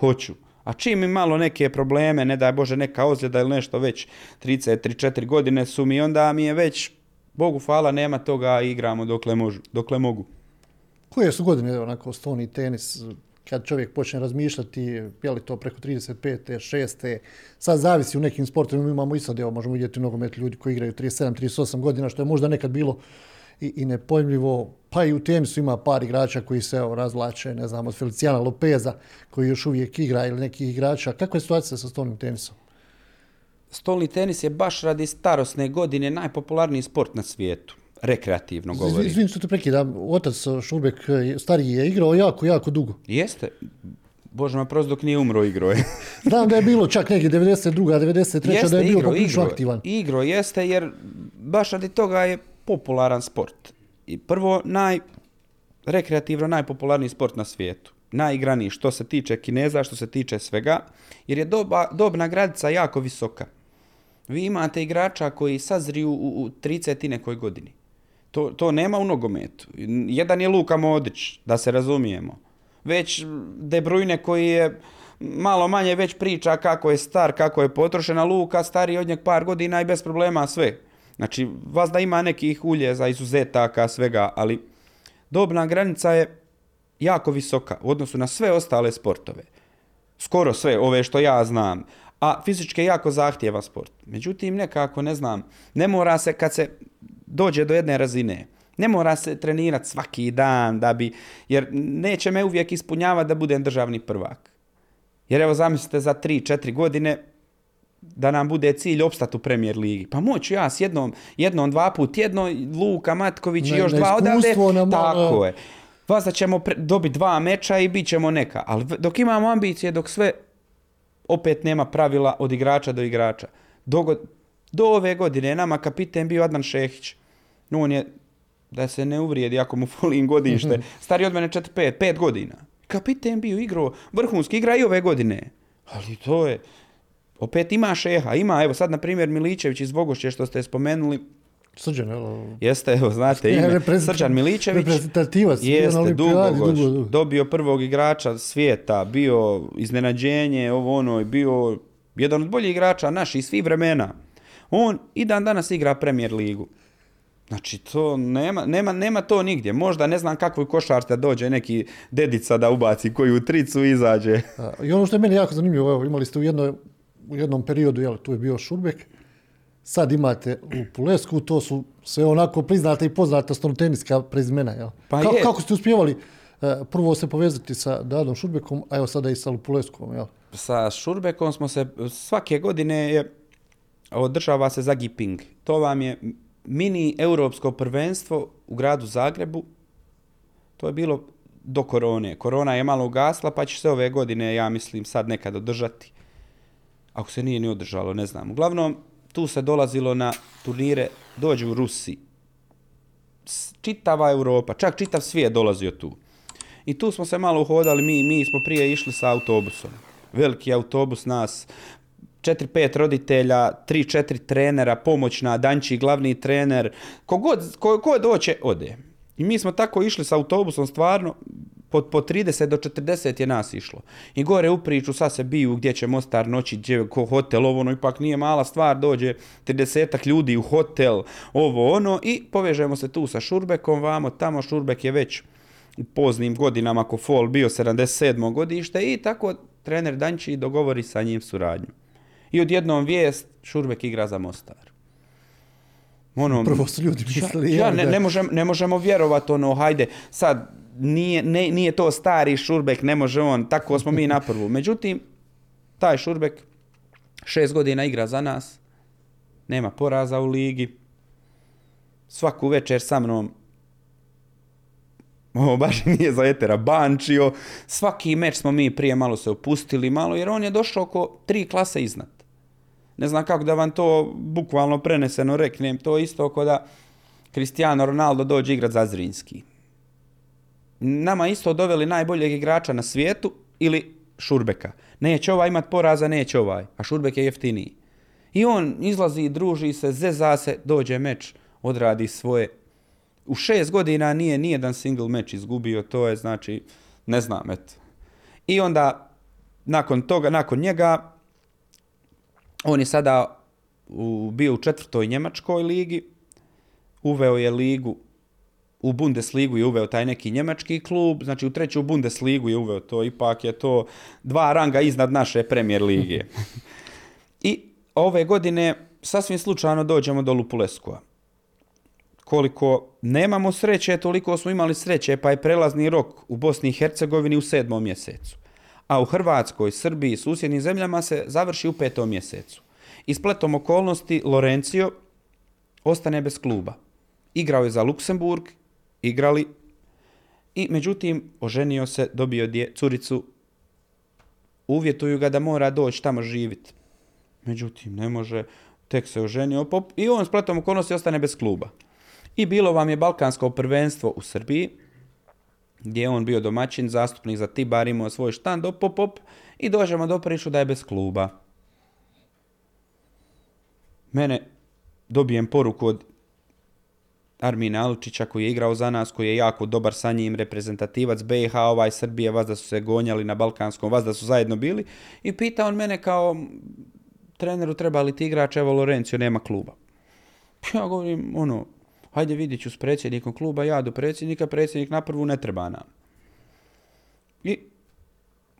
hoću. A čim mi malo neke probleme, ne daj Bože neka ozljeda ili nešto već 33-4 godine su mi, onda mi je već, Bogu hvala, nema toga, igramo dokle, možu, dokle mogu. Koje su godine onako stolni tenis, kad čovjek počne razmišljati, je li to preko 35. 6. Sad zavisi u nekim sportovima, imamo i sad, evo, možemo vidjeti nogomet ljudi koji igraju 37, 38 godina, što je možda nekad bilo i, i nepojmljivo. Pa i u tenisu ima par igrača koji se evo, razvlače, ne znam, od Feliciana Lopeza, koji još uvijek igra, ili nekih igrača. Kakva je situacija sa stolnim tenisom? Stolni tenis je baš radi starosne godine najpopularniji sport na svijetu. Rekreativno govorim. Izvini što te prekidam, otac Šurbek eh, stariji je igrao jako, jako dugo. Jeste. Bože me prosto dok nije umro igro je. Znam da je bilo čak negdje 92. 93. da je bio poprilično aktivan. Igro jeste jer baš radi toga je popularan sport. I prvo naj rekreativno najpopularniji sport na svijetu. Najigraniji što se tiče Kineza, što se tiče svega, jer je doba, dobna granica jako visoka. Vi imate igrača koji sazriju u, u 30 nekoj godini. To, to nema u nogometu. Jedan je Luka Modrić, da se razumijemo. Već De Bruyne koji je malo manje već priča kako je star, kako je potrošena Luka, stariji od njeg par godina i bez problema sve. Znači, vas da ima nekih uljeza, izuzetaka, svega, ali dobna granica je jako visoka u odnosu na sve ostale sportove. Skoro sve, ove što ja znam. A fizički je jako zahtjeva sport. Međutim, nekako, ne znam, ne mora se kad se dođe do jedne razine, ne mora se trenirati svaki dan da bi, jer neće me uvijek ispunjavati da budem državni prvak. Jer evo zamislite za 3-4 godine da nam bude cilj opstati u premijer ligi. Pa moću ja s jednom, jednom dva put tjedno, Luka Matković i još dva odavde. nam, Tako a- je. Vas da ćemo pre- dobiti dva meča i bit ćemo neka. Ali dok imamo ambicije, dok sve opet nema pravila od igrača do igrača. Do, ove godine nama kapiten bio Adnan Šehić. On je, da se ne uvrijedi ako mu folim godište, stari od mene 4-5, 5 godina. Kapiten bio igrao, vrhunski igra i ove godine. Ali to je, opet ima šeha, ima, evo sad na primjer Miličević iz Bogošće što ste spomenuli, Srđan, jel? jeste, evo znate ime, Srđan Miličević. Reprezentativac. Jeste, dugo, dugo, dugo. Dobio prvog igrača svijeta, bio iznenađenje, ovo ono, i bio jedan od boljih igrača naših svih vremena. On i dan danas igra Premier ligu. Znači, to nema, nema, nema to nigdje. Možda ne znam kakvoj košarci da dođe neki dedica da ubaci koju tricu i izađe. I ono što je meni jako zanimljivo, evo, imali ste u, jednoj, u jednom periodu, jel, tu je bio Šurbek, sad imate u Pulesku, to su sve onako priznate i poznata stoloteniska prezimena, jel? Pa kako, je. kako ste uspjevali e, prvo se povezati sa Dadom Šurbekom, a evo sada i sa Lupuleskom, jel? Sa Šurbekom smo se, svake godine je, održava se Zagiping. To vam je mini europsko prvenstvo u gradu Zagrebu. To je bilo do korone. Korona je malo ugasla, pa će se ove godine, ja mislim, sad nekad održati. Ako se nije ni održalo, ne znam. Uglavnom, tu se dolazilo na turnire, dođe u Rusi. Čitava Europa, čak čitav svijet dolazio tu. I tu smo se malo uhodali, mi, mi smo prije išli sa autobusom. Veliki autobus nas, 4-5 roditelja, 3-4 trenera, pomoćna, Danči, glavni trener, kogod, ko, ko doće, ode. I mi smo tako išli sa autobusom, stvarno, po, po 30 do 40 je nas išlo. I gore u priču, sad se biju gdje će Mostar noći, gdje ko hotel, ovo ono, ipak nije mala stvar, dođe 30 ljudi u hotel, ovo ono, i povežemo se tu sa Šurbekom, vamo, tamo Šurbek je već u poznim godinama ako Fol bio 77. godište i tako trener Danči dogovori sa njim suradnju. I odjednom vijest, Šurbek igra za Mostar. Ono, Prvo su ljudi mislili, ja, ja ne, ne, možem, ne možemo vjerovat ono, hajde, sad nije, ne, nije to stari Šurbek, ne može on, tako smo mi na prvu. Međutim, taj Šurbek šest godina igra za nas, nema poraza u ligi, svaku večer sa mnom ovo baš nije za etera bančio. Svaki meč smo mi prije malo se opustili malo jer on je došao oko tri klase iznad. Ne znam kako da vam to bukvalno preneseno reknem. To isto oko da Cristiano Ronaldo dođe igrat za Zrinski. Nama isto doveli najboljeg igrača na svijetu ili Šurbeka. Neće ovaj imat poraza, neće ovaj. A Šurbek je jeftiniji. I on izlazi, druži se, zeza se, dođe meč, odradi svoje. U šest godina nije nijedan single meč izgubio, to je znači, ne znam, eto. I onda, nakon toga, nakon njega, on je sada u, bio u četvrtoj njemačkoj ligi, uveo je ligu, u Bundesligu je uveo taj neki njemački klub, znači u treću Bundesligu je uveo to, ipak je to dva ranga iznad naše premijer lige. I ove godine sasvim slučajno dođemo do Lupuleskova. Koliko nemamo sreće, toliko smo imali sreće, pa je prelazni rok u Bosni i Hercegovini u sedmom mjesecu. A u Hrvatskoj, Srbiji i susjednim zemljama se završi u petom mjesecu. I spletom okolnosti Lorencio ostane bez kluba. Igrao je za Luksemburg, igrali i međutim oženio se, dobio dje, curicu, uvjetuju ga da mora doći tamo živjeti. Međutim, ne može, tek se oženio pop, i on spletom okolnosti ostane bez kluba. I bilo vam je Balkansko prvenstvo u Srbiji, gdje je on bio domaćin, zastupnik za Tibar, imao svoj štand, op, op, op, i dođemo do priču da je bez kluba. Mene dobijem poruku od Armina Alučića koji je igrao za nas, koji je jako dobar sa njim, reprezentativac BiH, ovaj Srbije, vas da su se gonjali na Balkanskom, vas da su zajedno bili. I pita on mene kao treneru treba li ti igrač, evo Lorencio nema kluba. Ja govorim, ono, hajde vidjet ću s predsjednikom kluba, ja do predsjednika, predsjednik na prvu ne treba nam. I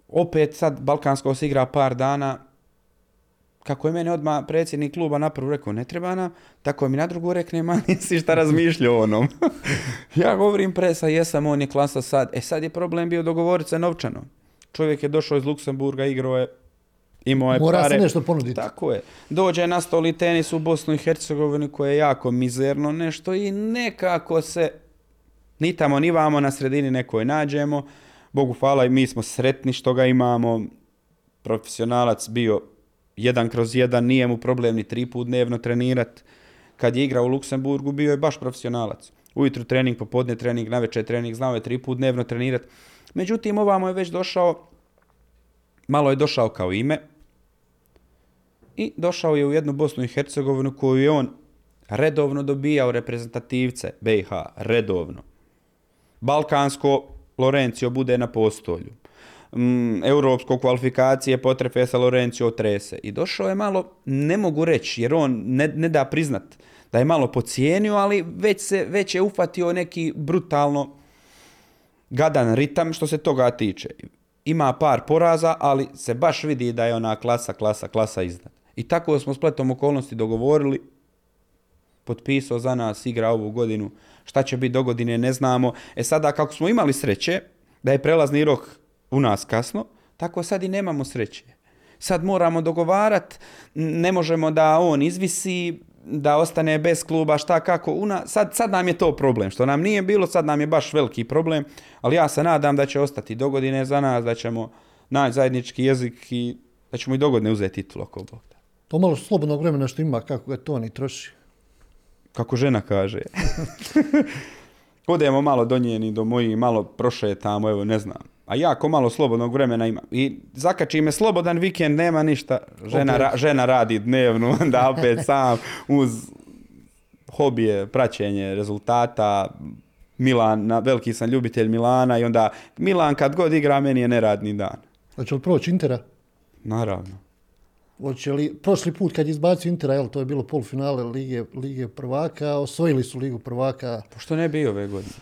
opet sad Balkansko se igra par dana, kako je meni odmah predsjednik kluba na prvu rekao, ne treba nam, tako mi na drugu rekne, ma nisi šta razmišljao o onom. ja govorim presa, jesam, on je klasa sad. E sad je problem bio dogovoriti se novčano. Čovjek je došao iz Luksemburga, igrao je, imao je Mora pare. se nešto ponuditi. Tako je. Dođe na stoli tenis u Bosnu i Hercegovini koje je jako mizerno nešto i nekako se ni tamo ni vamo na sredini nekoj nađemo. Bogu hvala i mi smo sretni što ga imamo. Profesionalac bio jedan kroz jedan, nije mu problem ni tri put dnevno trenirat. Kad je igrao u Luksemburgu bio je baš profesionalac. Ujutro trening, popodne trening, navečer trening, znao je tri put dnevno trenirat. Međutim, ovamo je već došao, malo je došao kao ime, i došao je u jednu Bosnu i Hercegovinu koju je on redovno dobijao reprezentativce BiH, redovno. Balkansko Lorencio bude na postolju. Mm, europsko kvalifikacije potrefe sa Lorencio trese. I došao je malo, ne mogu reći, jer on ne, ne da priznat da je malo pocijenio, ali već, se, već je ufatio neki brutalno gadan ritam što se toga tiče. Ima par poraza, ali se baš vidi da je ona klasa, klasa, klasa iznad. I tako smo spletom okolnosti dogovorili, potpisao za nas, igra ovu godinu, šta će biti do godine ne znamo. E sada kako smo imali sreće da je prelazni rok u nas kasno, tako sad i nemamo sreće. Sad moramo dogovarat, ne možemo da on izvisi, da ostane bez kluba, šta kako. Una, sad, sad nam je to problem, što nam nije bilo, sad nam je baš veliki problem, ali ja se nadam da će ostati do godine za nas, da ćemo naći zajednički jezik i da ćemo i dogodine uzeti titul oko Bog. To malo slobodnog vremena što ima, kako ga to ni troši. Kako žena kaže. Odemo malo do njeni, do moji, malo prošetamo, evo ne znam. A jako malo slobodnog vremena ima. I zakači me slobodan vikend, nema ništa. Žena, ra- žena radi dnevno, onda opet sam uz hobije, praćenje rezultata. Milan, na- veliki sam ljubitelj Milana i onda Milan kad god igra meni je neradni dan. Hoće li proći Intera? Naravno. Hoće li, prošli put kad je izbacio Intera, jel, to je bilo polufinale Lige, Lige prvaka, osvojili su Ligu prvaka, Pošto ne bi ove godine?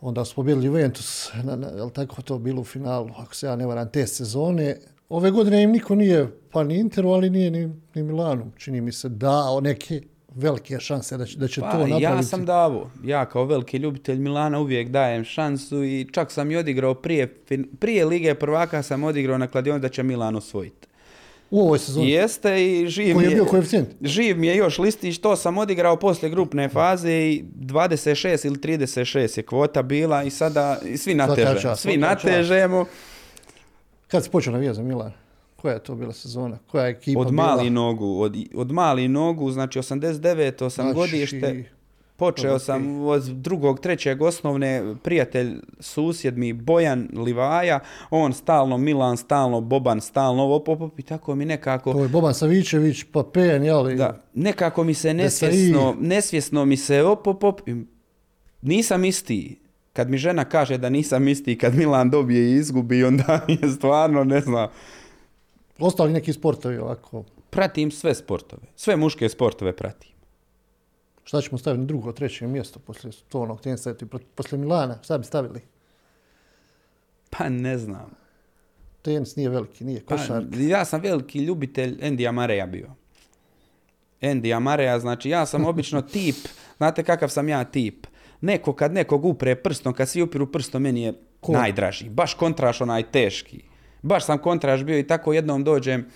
Onda su pobjedili Juventus, na, jel tako to bilo u finalu, ako se ja ne varam, te sezone. Ove godine im niko nije, pa ni Interu, ali nije ni, ni Milanu, čini mi se, dao neke velike šanse da će, da će Pa, to napraviti. ja sam davo. Ja kao veliki ljubitelj Milana uvijek dajem šansu i čak sam i odigrao prije, prije Lige prvaka sam odigrao na kladionici da će Milan osvojiti. U ovoj sezoni. Jeste i živ Koji je bio koeficijent? Živ mi je još listić, to sam odigrao poslije grupne faze i 26 ili 36 je kvota bila i sada i svi natežemo. Svi natežemo. Kad si počeo navijati za Milan? Koja je to bila sezona? Koja je ekipa Od bila? mali nogu, od, od mali nogu, znači 89, 8 Znači, godište. Počeo sam od drugog, trećeg osnovne, prijatelj, susjed mi, Bojan Livaja, on stalno Milan, stalno Boban, stalno ovo, op, op, op, i tako mi nekako, To je Boban Savićević, pa Pen, jel? da, nekako mi se nesvjesno, nesvjesno mi se op, op, nisam isti. Kad mi žena kaže da nisam isti, kad Milan dobije i izgubi, onda je stvarno, ne znam, Ostali neki sportovi ovako. pratim sve sportove, sve muške sportove pratim. Šta ćemo staviti na drugo, treće mjesto poslije stolnog tenisa, poslije Milana? Šta bi stavili? Pa ne znam. Tenis nije veliki, nije Pa, košarka. ja sam veliki ljubitelj Endija Mareja bio. Endija Mareja, znači ja sam obično tip, znate kakav sam ja tip? Neko kad nekog upre prstom, kad svi upiru prstom, meni je Ko? najdraži. Baš kontraš onaj teški. Baš sam kontraš bio i tako jednom dođem,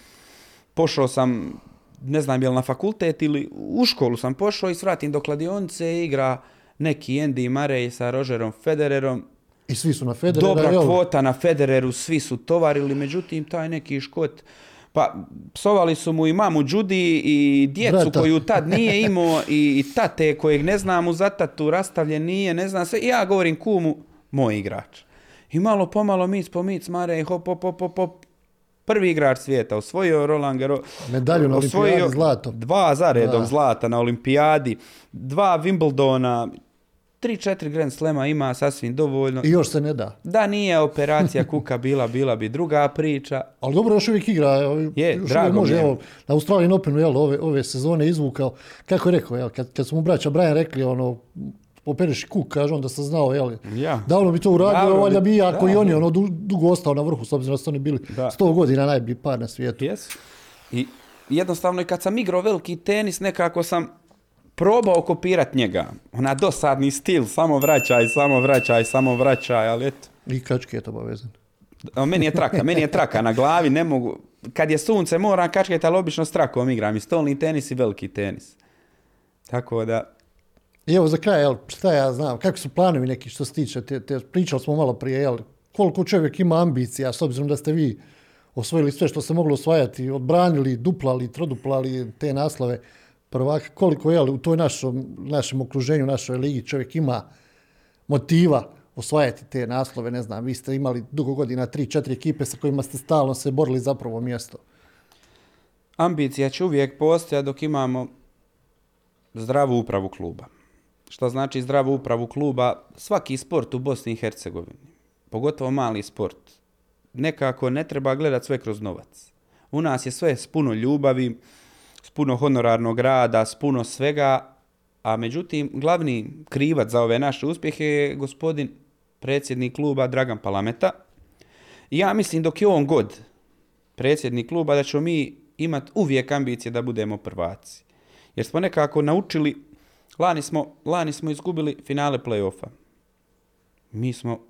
pošao sam, ne znam je li na fakultet ili u školu sam pošao i svratim do kladionice igra neki Andy Murray sa Rogerom Federerom, I svi su na Federera. Dobra jel? kvota na Federeru, svi su tovarili, međutim taj neki škot, pa psovali su mu i mamu Đudi i djecu Brata. koju tad nije imao i, i tate kojeg ne znam u zatatu rastavljen nije, ne znam sve. I ja govorim kumu, moj igrač. I malo pomalo mic po mic, mare, hop, hop, hop, hop, hop. Prvi igrač svijeta, osvojio Roland Garros. Medalju na osvojio zlato. Dva za redom Da. zlata na olimpijadi, dva Wimbledona, tri, četiri Grand Slema ima sasvim dovoljno. I još se ne da. Da nije operacija kuka bila, bila bi druga priča. Ali dobro, još uvijek igra. Je, još drago može, evo, na Australian Openu, jel, ove, ove sezone izvukao. Kako je rekao, jel, kad, kad su mu braća Brian rekli, ono, operiš kuk, kaže on da sam znao, jel? Ja. Davno bi to uradio, valjda bi- bi ja, ako i oni, ono, du- dugo ostao na vrhu, s obzirom da su oni bili Da. 100 godina najbolji par na svijetu. Jesu. I jednostavno i kad sam igrao veliki tenis, nekako sam probao kopirati njega. Ona dosadni stil, samo vraćaj, samo vraćaj, samo vraćaj, ali eto. I kačke je to obavezan. Meni je traka, meni je traka na glavi, ne mogu. Kad je sunce moram kačkati, ali obično s trakom igram i stolni tenis i veliki tenis. Tako da, I evo za kraj, jel, šta ja znam, kako su planovi neki što se tiče, te, te, pričali smo malo prije, jel, koliko čovjek ima ambicija, s obzirom da ste vi osvojili sve što se moglo osvajati, odbranili, duplali, troduplali te naslove prvaka, koliko jel, u toj našom, našem okruženju, našoj ligi čovjek ima motiva osvajati te naslove, ne znam, vi ste imali dugo godina, tri, četiri ekipe sa kojima ste stalno se borili za prvo mjesto. ambicija će uvijek postojati dok imamo zdravu upravu kluba. Što znači zdravu upravu kluba? Svaki sport u Bosni i Hercegovini, pogotovo mali sport, nekako ne treba gledati sve kroz novac. U nas je sve s puno ljubavi, s puno honorarnog rada, s puno svega, a međutim glavni krivac za ove naše uspjehe je gospodin predsjednik kluba Dragan Palameta. Ja mislim dok je on god predsjednik kluba da ćemo mi imati uvijek ambicije da budemo prvaci. Jer smo nekako naučili, lani smo, lani smo izgubili finale play-offa. Mi smo,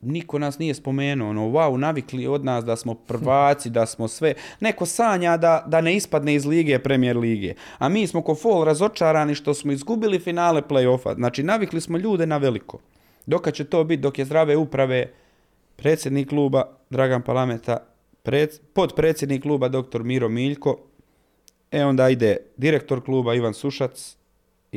niko nas nije spomenuo, ono, wow, navikli od nas da smo prvaci, da smo sve. Neko sanja da, da ne ispadne iz lige, premijer lige. A mi smo ko fol razočarani što smo izgubili finale play-offa. Znači, navikli smo ljude na veliko. Dok će to biti, dok je zdrave uprave, predsjednik kluba Dragan Palameta, pred, podpredsjednik kluba dr. Miro Miljko, e onda ide direktor kluba Ivan Sušac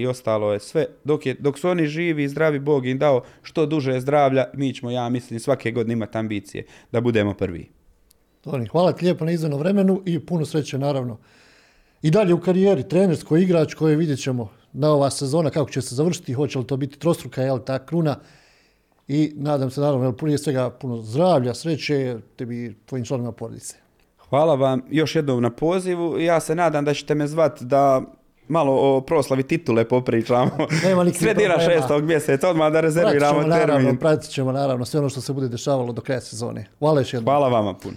i ostalo je sve. Dok, je, dok su oni živi i zdravi, Bog im dao što duže zdravlja, mi ćemo, ja mislim, svake godine imati ambicije da budemo prvi. Toni, hvala ti lijepo na izdanom vremenu i puno sreće naravno. I dalje u karijeri, trenerskoj igrač koje vidjet ćemo na ova sezona kako će se završiti, hoće li to biti trostruka, jel ta kruna. I nadam se naravno, prije svega puno zdravlja, sreće, tebi i tvojim članovima porodice. Hvala vam još jednom na pozivu. Ja se nadam da ćete me zvat da malo o proslavi titule popričamo. Nema nikakvih Sredina problema. šestog mjeseca, odmah da Pratit rezerviramo ćemo, naravno, termin. pratit ćemo naravno sve ono što se bude dešavalo do kraja sezone. Hvala još jednom. Hvala vama puno.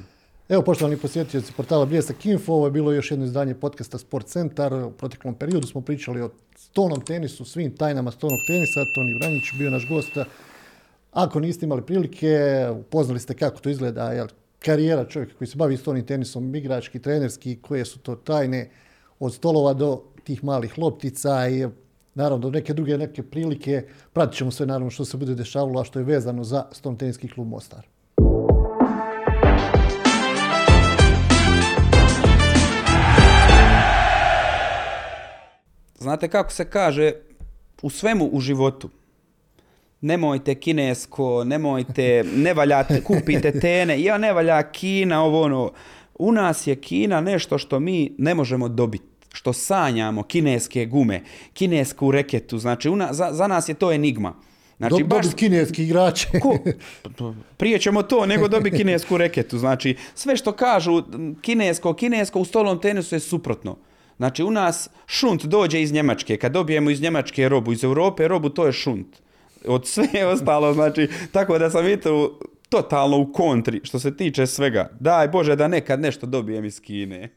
Evo, poštovani posjetioci portala Bljesak Info, ovo je bilo još jedno izdanje podcasta Sport Centar. U proteklom periodu smo pričali o stolnom tenisu, svim tajnama stolnog tenisa. Toni Vranjić bio naš gost. Ako niste imali prilike, upoznali ste kako to izgleda, jel, karijera čovjeka koji se bavi stolnim tenisom, igrački, trenerski, koje su to tajne od stolova do tih malih loptica i naravno neke druge neke prilike. Pratit ćemo sve naravno što se bude dešavalo, a što je vezano za stolni teniski klub Mostar. Znate kako se kaže u svemu u životu? Nemojte kinesko, nemojte, ne valjate, kupite tene, ja ne valja Kina, ovo ono. U nas je Kina nešto što mi ne možemo dobiti. Što sanjamo, kineske gume, kinesku reketu, znači u na- za, za nas je to enigma. Znači, baš kineski igrače. Ko? Prije ćemo to nego dobi kinesku reketu. Znači, sve što kažu kinesko, kinesko u stolnom tenisu je suprotno. Znači, u nas šunt dođe iz Njemačke. Kad dobijemo iz Njemačke robu, iz Europe robu, to je šunt. Od sve ostalo, znači, tako da sam i to totalno u kontri što se tiče svega. Daj Bože da nekad nešto dobijem iz Kine.